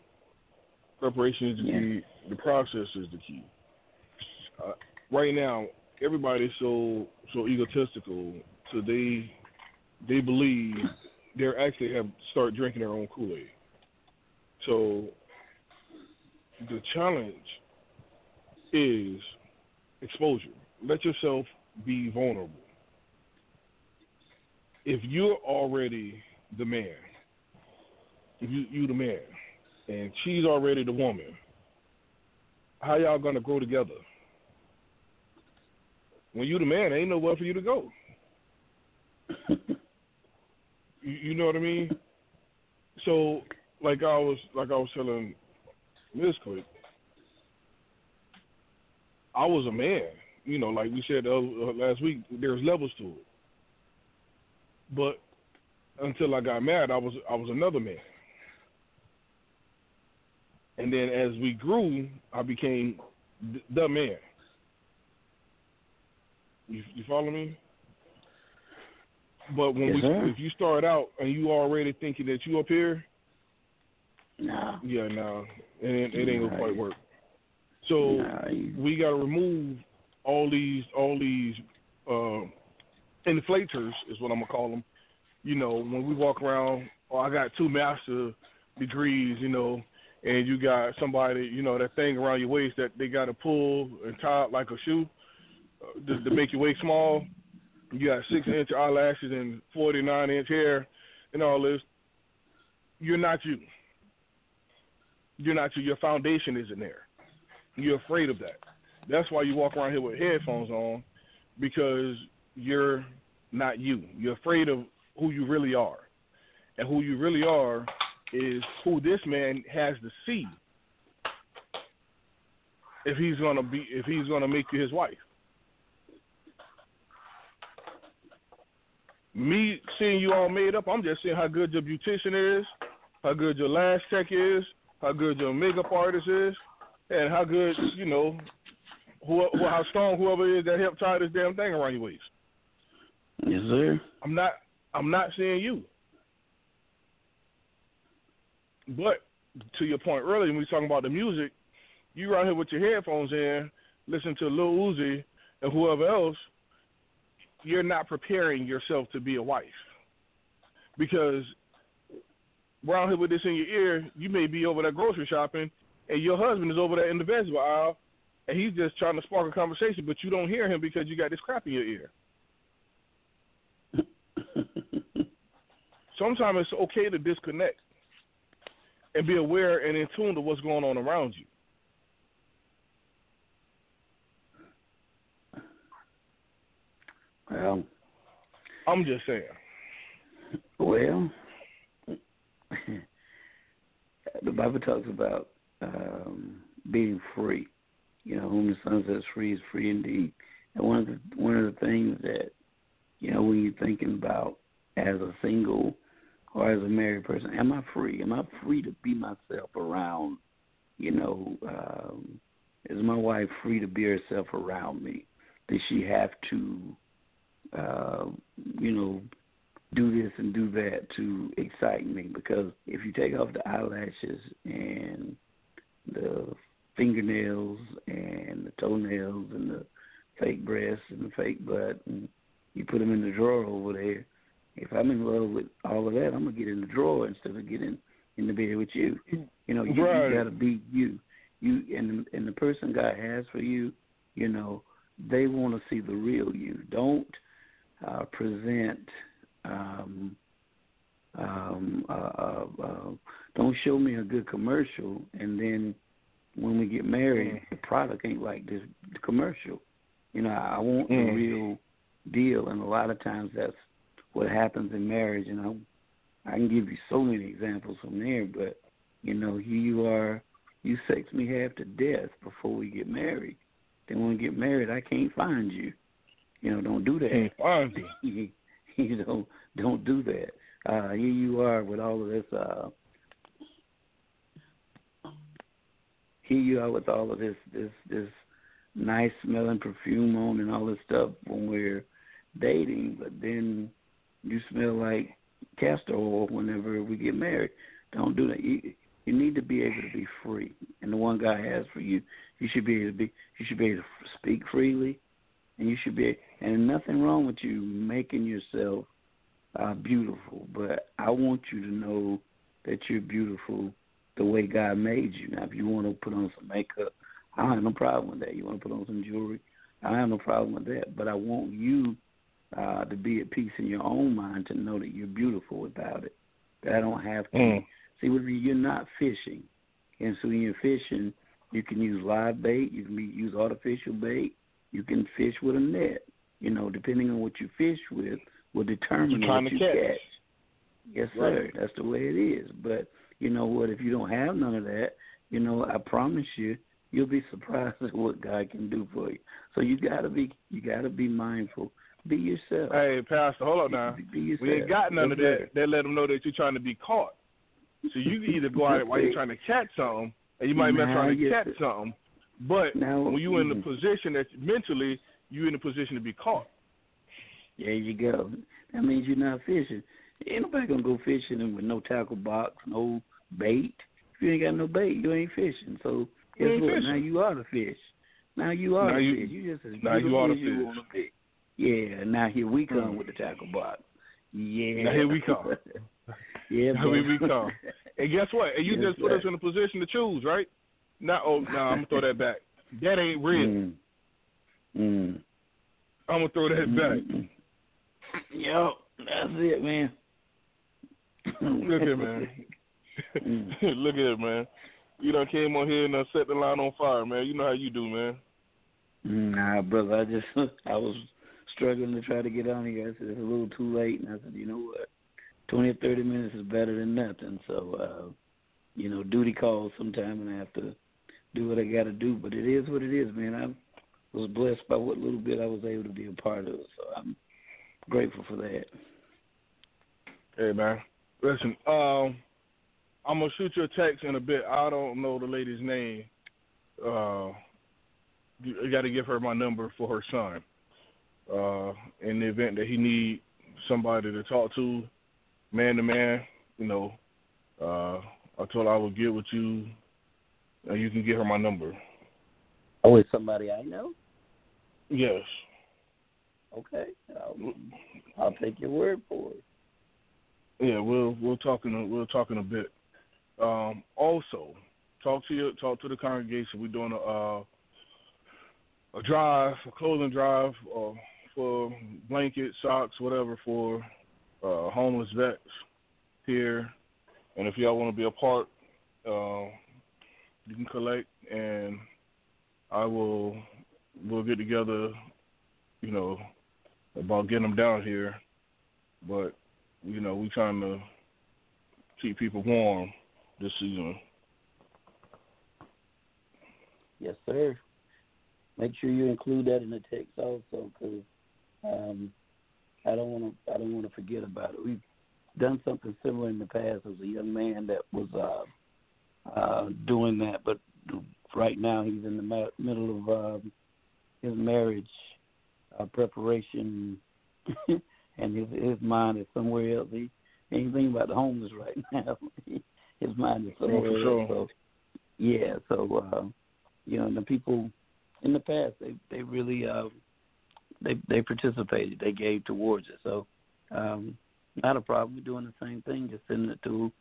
Preparation is the Yeah. key. The process is the key. Uh, right now, everybody's so so egotistical, so they they believe they're actually have start drinking their own Kool Aid. So the challenge is exposure. Let yourself be vulnerable. If you're already the man, if you you the man, and she's already the woman, how y'all gonna grow together? When you the man, ain't nowhere for you to go. You, you know what I mean? So, like I was like I was telling Miss Quick, I was a man. You know, like we said uh, last week, there's levels to it. But until I got married, I was I was another man. And then as we grew, I became the man. You, you follow me? But when Yes, we, sir. if you start out and you already thinking that you up here, no, yeah, no, it it ain't gonna quite work. So no, we got to remove all these all these uh, inflators is what I'm gonna call them. You know, when we walk around, oh, I got two master degrees, you know, and you got somebody, you know, that thing around your waist that they got to pull and tie up like a shoe to, to make your waist small. You got six inch eyelashes and forty nine inch hair and all this. You're not you. You're not you. Your foundation isn't there. You're afraid of that. That's why you walk around here with headphones on because you're not you. You're afraid of who you really are. And who you really are is who this man has to see if he's gonna be if he's gonna make you his wife. Me seeing you all made up, I'm just seeing how good your beautician is, how good your lash tech is, how good your makeup artist is, and how good you know who, who how strong whoever is that helped tie this damn thing around your waist. Yes, sir. I'm not I'm not seeing you. But to your point earlier, when we were talking about the music, you out here with your headphones in, listen to Lil Uzi and whoever else, you're not preparing yourself to be a wife. Because around here with this in your ear, you may be over there grocery shopping and your husband is over there in the vegetable aisle and he's just trying to spark a conversation, but you don't hear him because you got this crap in your ear. Sometimes it's okay to disconnect and be aware and in tune to what's going on around you. Well, I'm just saying. Well, the Bible talks about um, being free. You know, whom the Son sets free is free indeed. And one of the one of the things that you know when you're thinking about as a single or as a married person, am I free? Am I free to be myself around? You know, um, is my wife free to be herself around me? Does she have to, uh, you know, do this and do that to excite me? Because if you take off the eyelashes and the fingernails and the toenails and the fake breasts and the fake butt and you put them in the drawer over there if I'm in love with all of that, I'm gonna get in the drawer instead of getting in the bed with you. You know, you, right. you gotta be you. You and and the person God has for you, you know, they want to see the real you. Don't uh, present. Um, um, uh, uh, uh, don't show me a good commercial, and then when we get married, mm. the product ain't like this commercial. You know, I want mm. the real deal, and a lot of times that's what happens in marriage. And I, I can give you so many examples from there. But you know, here you are, you sex me half to death before we get married. Then when we get married, I can't find you. You know, don't do that. Can't you. you know, don't do that. Uh, here you are with all of this. Uh, here you are with all of this, this, this nice smelling perfume on and all this stuff when we're dating, but then you smell like castor oil whenever we get married. Don't do that. You, you need to be able to be free, and the one God has for you, you should be able to be. You should be able to speak freely, and you should be. And nothing wrong with you making yourself uh, beautiful, but I want you to know that you're beautiful the way God made you. Now, if you want to put on some makeup, I don't have no problem with that. You want to put on some jewelry, I have no problem with that. But I want you uh, to be at peace in your own mind to know that you're beautiful without it. That I don't have to. Mm. See, you're not fishing, and so when you're fishing, you can use live bait, you can use artificial bait, you can fish with a net. You know, depending on what you fish with, will determine what you catch. catch. Yes, sir. Right. That's the way it is. But you know what? If you don't have none of that, you know, I promise you, you'll be surprised at what God can do for you. So you gotta be, you gotta be mindful be yourself. Hey, Pastor, hold on now. Be yourself. We ain't got none That's of that. They let them know that you're trying to be caught. So you can either go out while you're trying to catch something, and you might be trying to catch something. But now, when you're in the mm. position that mentally you're in a position to be caught. There you go. That means you're not fishing. Ain't nobody gonna go fishing with no tackle box, no bait. If you ain't got no bait, you ain't fishing. So guess what? Fishing. Now you are the fish. Now you are now the you, fish. You just as now you are the as you fish. want to be. Yeah, now here we come mm. with the tackle box. Yeah. Now here we come. yeah, now here we come. And guess what? And you yes, just put us in a position to choose, right? Now, oh, no, I'm gonna throw that back. That ain't real. Mm. Mm. I'm gonna throw that back. Mm. Yo, that's it, man. Look at man. Mm. Look at it, man. You done came on here and uh, set the line on fire, man. You know how you do, man. Nah, brother, I just I was struggling to try to get on here. I said it's a little too late, and I said, you know what, twenty or thirty minutes is better than nothing. So, uh, you know, duty calls sometime, and I have to do what I got to do. But it is what it is, man. I was blessed by what little bit I was able to be a part of, so I'm grateful for that. Hey, man. Listen, um, I'm gonna shoot you a text in a bit. I don't know the lady's name. Uh, you got to give her my number for her son. Uh, in the event that he need somebody to talk to, man to man, you know, uh, I told her I would get with you, and you can get her my number. Oh, it's somebody I know. Yes. Okay, I'll, I'll take your word for it. Yeah, we'll we'll talk in a, we'll talk in a bit. Um, also, talk to your talk to the congregation. We're doing a uh, a drive, a clothing drive, uh, for blankets, socks, whatever for uh, homeless vets here. And if y'all want to be a part, uh, you can collect, and I will. We'll get together. You know, about getting them down here, but you know, we trying to keep people warm this season. Yes, sir. Make sure you include that in the text also, because um, I don't want to. I don't want to forget about it. We've done something similar in the past. Was a young man that was uh, uh, doing that, but right now he's in the ma- middle of um, his marriage uh, preparation, and his his mind is somewhere else. He ain't thinking about the homeless right now. his mind is somewhere sure. else. So, yeah, so uh, you know, the people in the past they they really uh, they they participated. They gave towards it. So um, not a problem. We're doing the same thing, just sending it to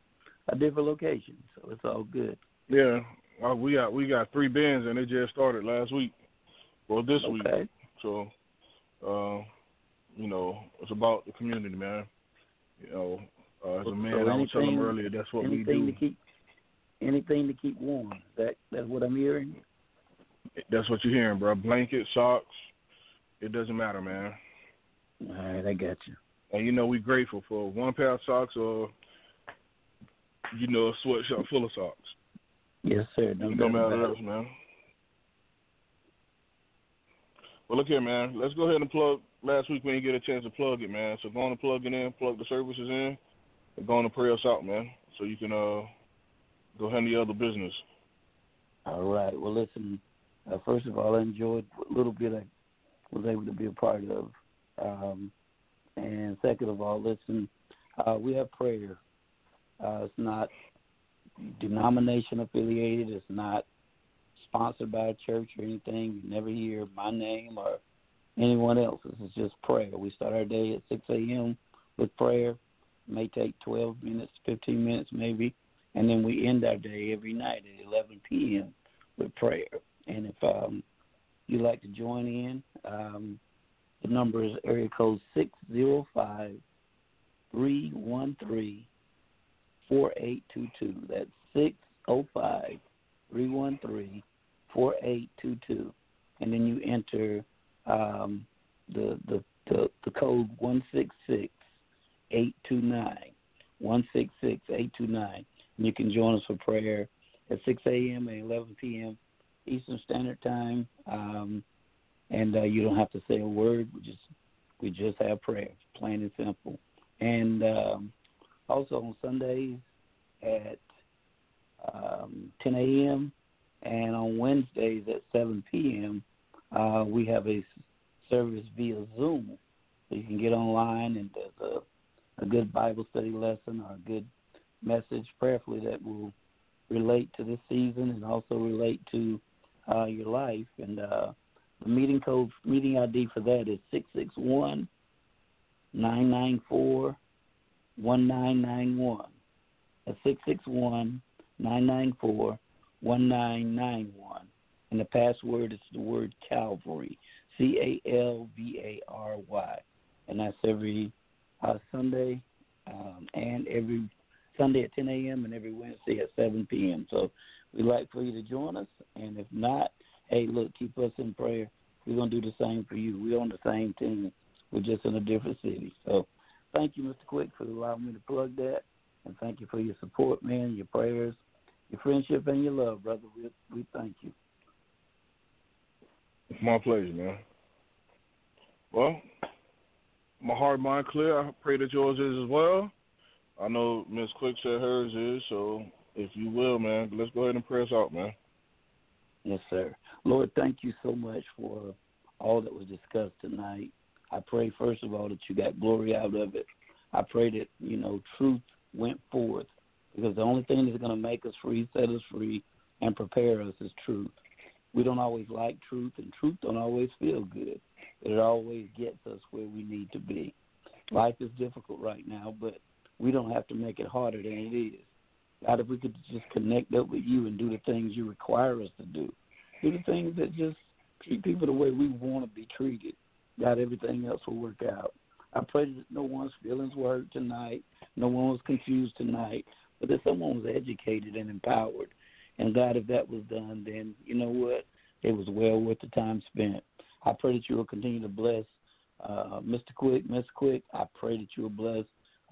a different location. So it's all good. Yeah, uh, we got we got three bins and they just started last week. Well, this okay. week. So, uh, you know, it's about the community, man. You know, uh, as a man, so I was telling them earlier, that's what we do. To keep, anything to keep warm. That that's what I'm hearing. That's what you're hearing, bro. Blanket, socks. It doesn't matter, man. All right, I got you. And you know we're grateful for one pair of socks or you know a sweatshirt full of socks. Yes, sir. No, no matter else, man. Well, look here, man. Let's go ahead and plug. Last week we didn't get a chance to plug it, man. So go on and plug it in, plug the services in, and go on and pray us out, man. So you can uh go handle other business. All right. Well, listen. Uh, first of all, I enjoyed a little bit I was able to be a part of. Um, and second of all, listen, uh, we have prayer. Uh, it's not denomination affiliated. It's not sponsored by a church or anything. You never hear my name or anyone else. This is just prayer. We start our day at 6 a.m. with prayer. It may take 12 minutes, 15 minutes maybe, and then we end our day every night at 11 p.m. with prayer. And if um, you'd like to join in, um, the number is area code six zero five three one three four eight two two. That's six zero five three one three four eight two two, and then you enter um, the, the the the code one six six eight two nine one six six eight two nine, and you can join us for prayer at six a.m. and eleven p.m. Eastern Standard Time, um, and uh, you don't have to say a word. We just we just have prayer, plain and simple. And um, also on Sundays at um, 10 a.m. and on Wednesdays at 7 p.m. Uh, we have a service via Zoom, so you can get online and there's a, a good Bible study lesson or a good message, prayerfully that will relate to this season and also relate to uh, your life. And uh, The meeting code, meeting ID for that is six six one nine nine four one nine nine one. That's six six one nine nine four one nine nine one. And the password is the word Calvary, C A L V A R Y, and that's every uh, Sunday um, and every Sunday at 10 a.m. and every Wednesday at 7 p.m. So we'd like for you to join us, and if not, hey, look, keep us in prayer. We're gonna do the same for you. We're on the same team. We're just in a different city. So thank you, Mr. Quick, for allowing me to plug that, and thank you for your support, man, your prayers, your friendship, and your love, brother. We we thank you. It's my pleasure, man. Well, my heart, mind clear. I pray that yours is as well. I know Miss Quick said hers is, so if you will, man, let's go ahead and pray us out, man. Yes, sir. Lord, thank you so much for all that was discussed tonight. I pray, first of all, that you got glory out of it. I pray that, you know, truth went forth because the only thing that's going to make us free, set us free, and prepare us is truth. We don't always like truth, and truth don't always feel good, it always gets us where we need to be. Life is difficult right now, but we don't have to make it harder than it is. God, if we could just connect up with you and do the things you require us to do, do the things that just treat people the way we want to be treated, God, everything else will work out. I pray that no one's feelings were hurt tonight, no one was confused tonight, but that someone was educated and empowered. And God, if that was done, then you know what? It was well worth the time spent. I pray that you will continue to bless uh, Mr. Quick, Miss Quick. I pray that you will bless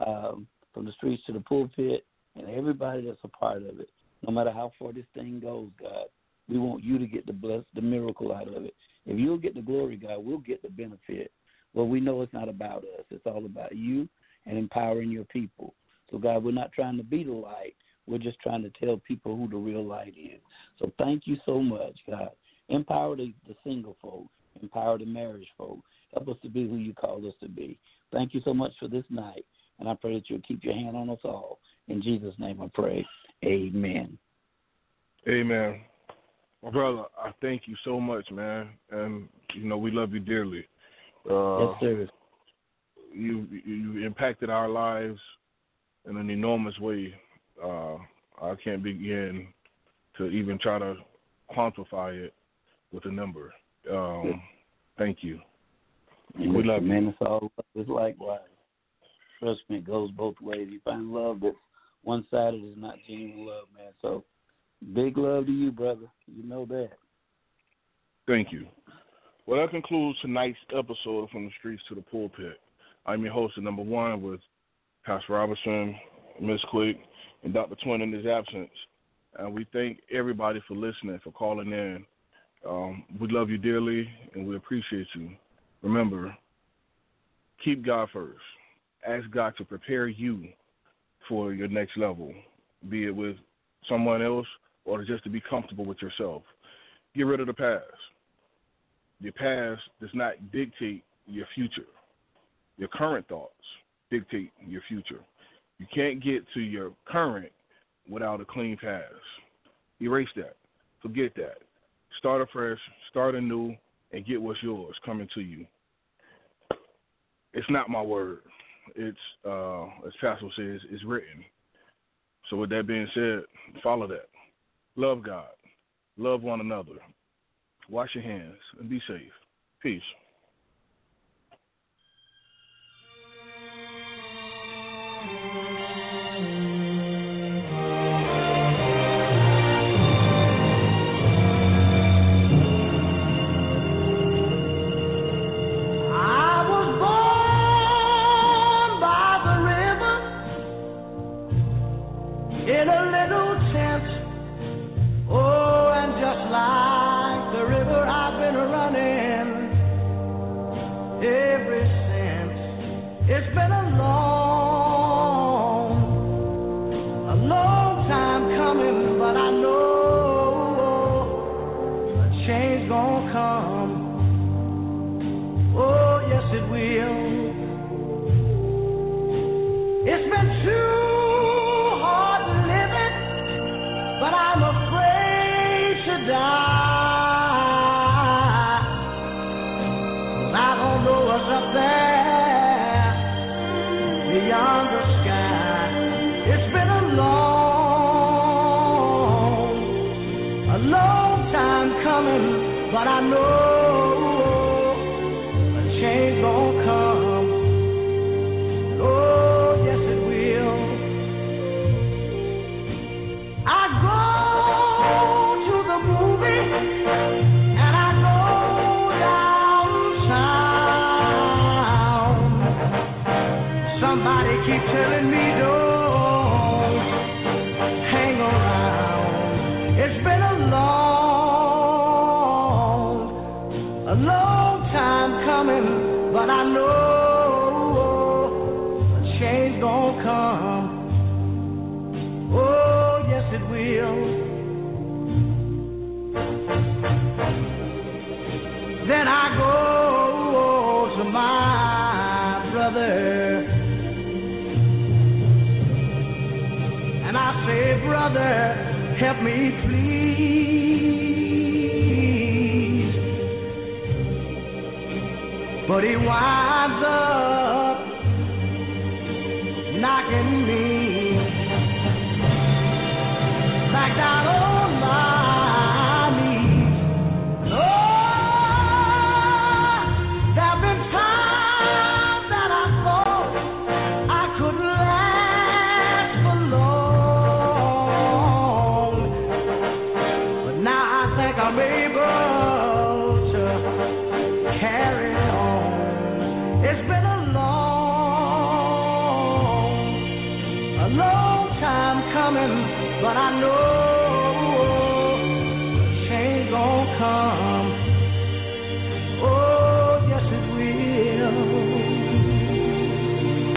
um, from the streets to the pulpit and everybody that's a part of it. No matter how far this thing goes, God, we want you to get the bless, the miracle out of it. If you'll get the glory, God, we'll get the benefit. Well, we know it's not about us. It's all about you and empowering your people. So, God, we're not trying to be the light. We're just trying to tell people who the real light is. So, thank you so much, God. Empower the, the single folks. Empower the marriage folks. Help us to be who you called us to be. Thank you so much for this night. And I pray that you'll keep your hand on us all. In Jesus' name I pray. Amen. Amen. My brother, I thank you so much, man. And you know, we love you dearly. Uh, yes, sir. You you impacted our lives in an enormous way. Uh, I can't begin to even try to quantify it with a number. Um, thank you. we love you. Man, it's all it's likewise. Trust me, it goes both ways. You find love that's one sided is not genuine love, man. So big love to you, brother. You know that. Thank you. Well, that concludes tonight's episode from the streets to the pulpit. I'm your host, at number one, with Pastor Robinson, Miss Quick, and Dr. Twin in his absence. And we thank everybody for listening, for calling in. Um, we love you dearly, and we appreciate you. Remember, keep God first ask God to prepare you for your next level, be it with someone else or just to be comfortable with yourself. Get rid of the past. Your past does not dictate your future. Your current thoughts dictate your future. You can't get to your current without a clean past. Erase that. Forget that. Start afresh, start anew, and get what's yours coming to you. It's not my word it's uh, as Pastor says, it's written. So with that being said, follow that. Love God. Love one another. Wash your hands and be safe. Peace.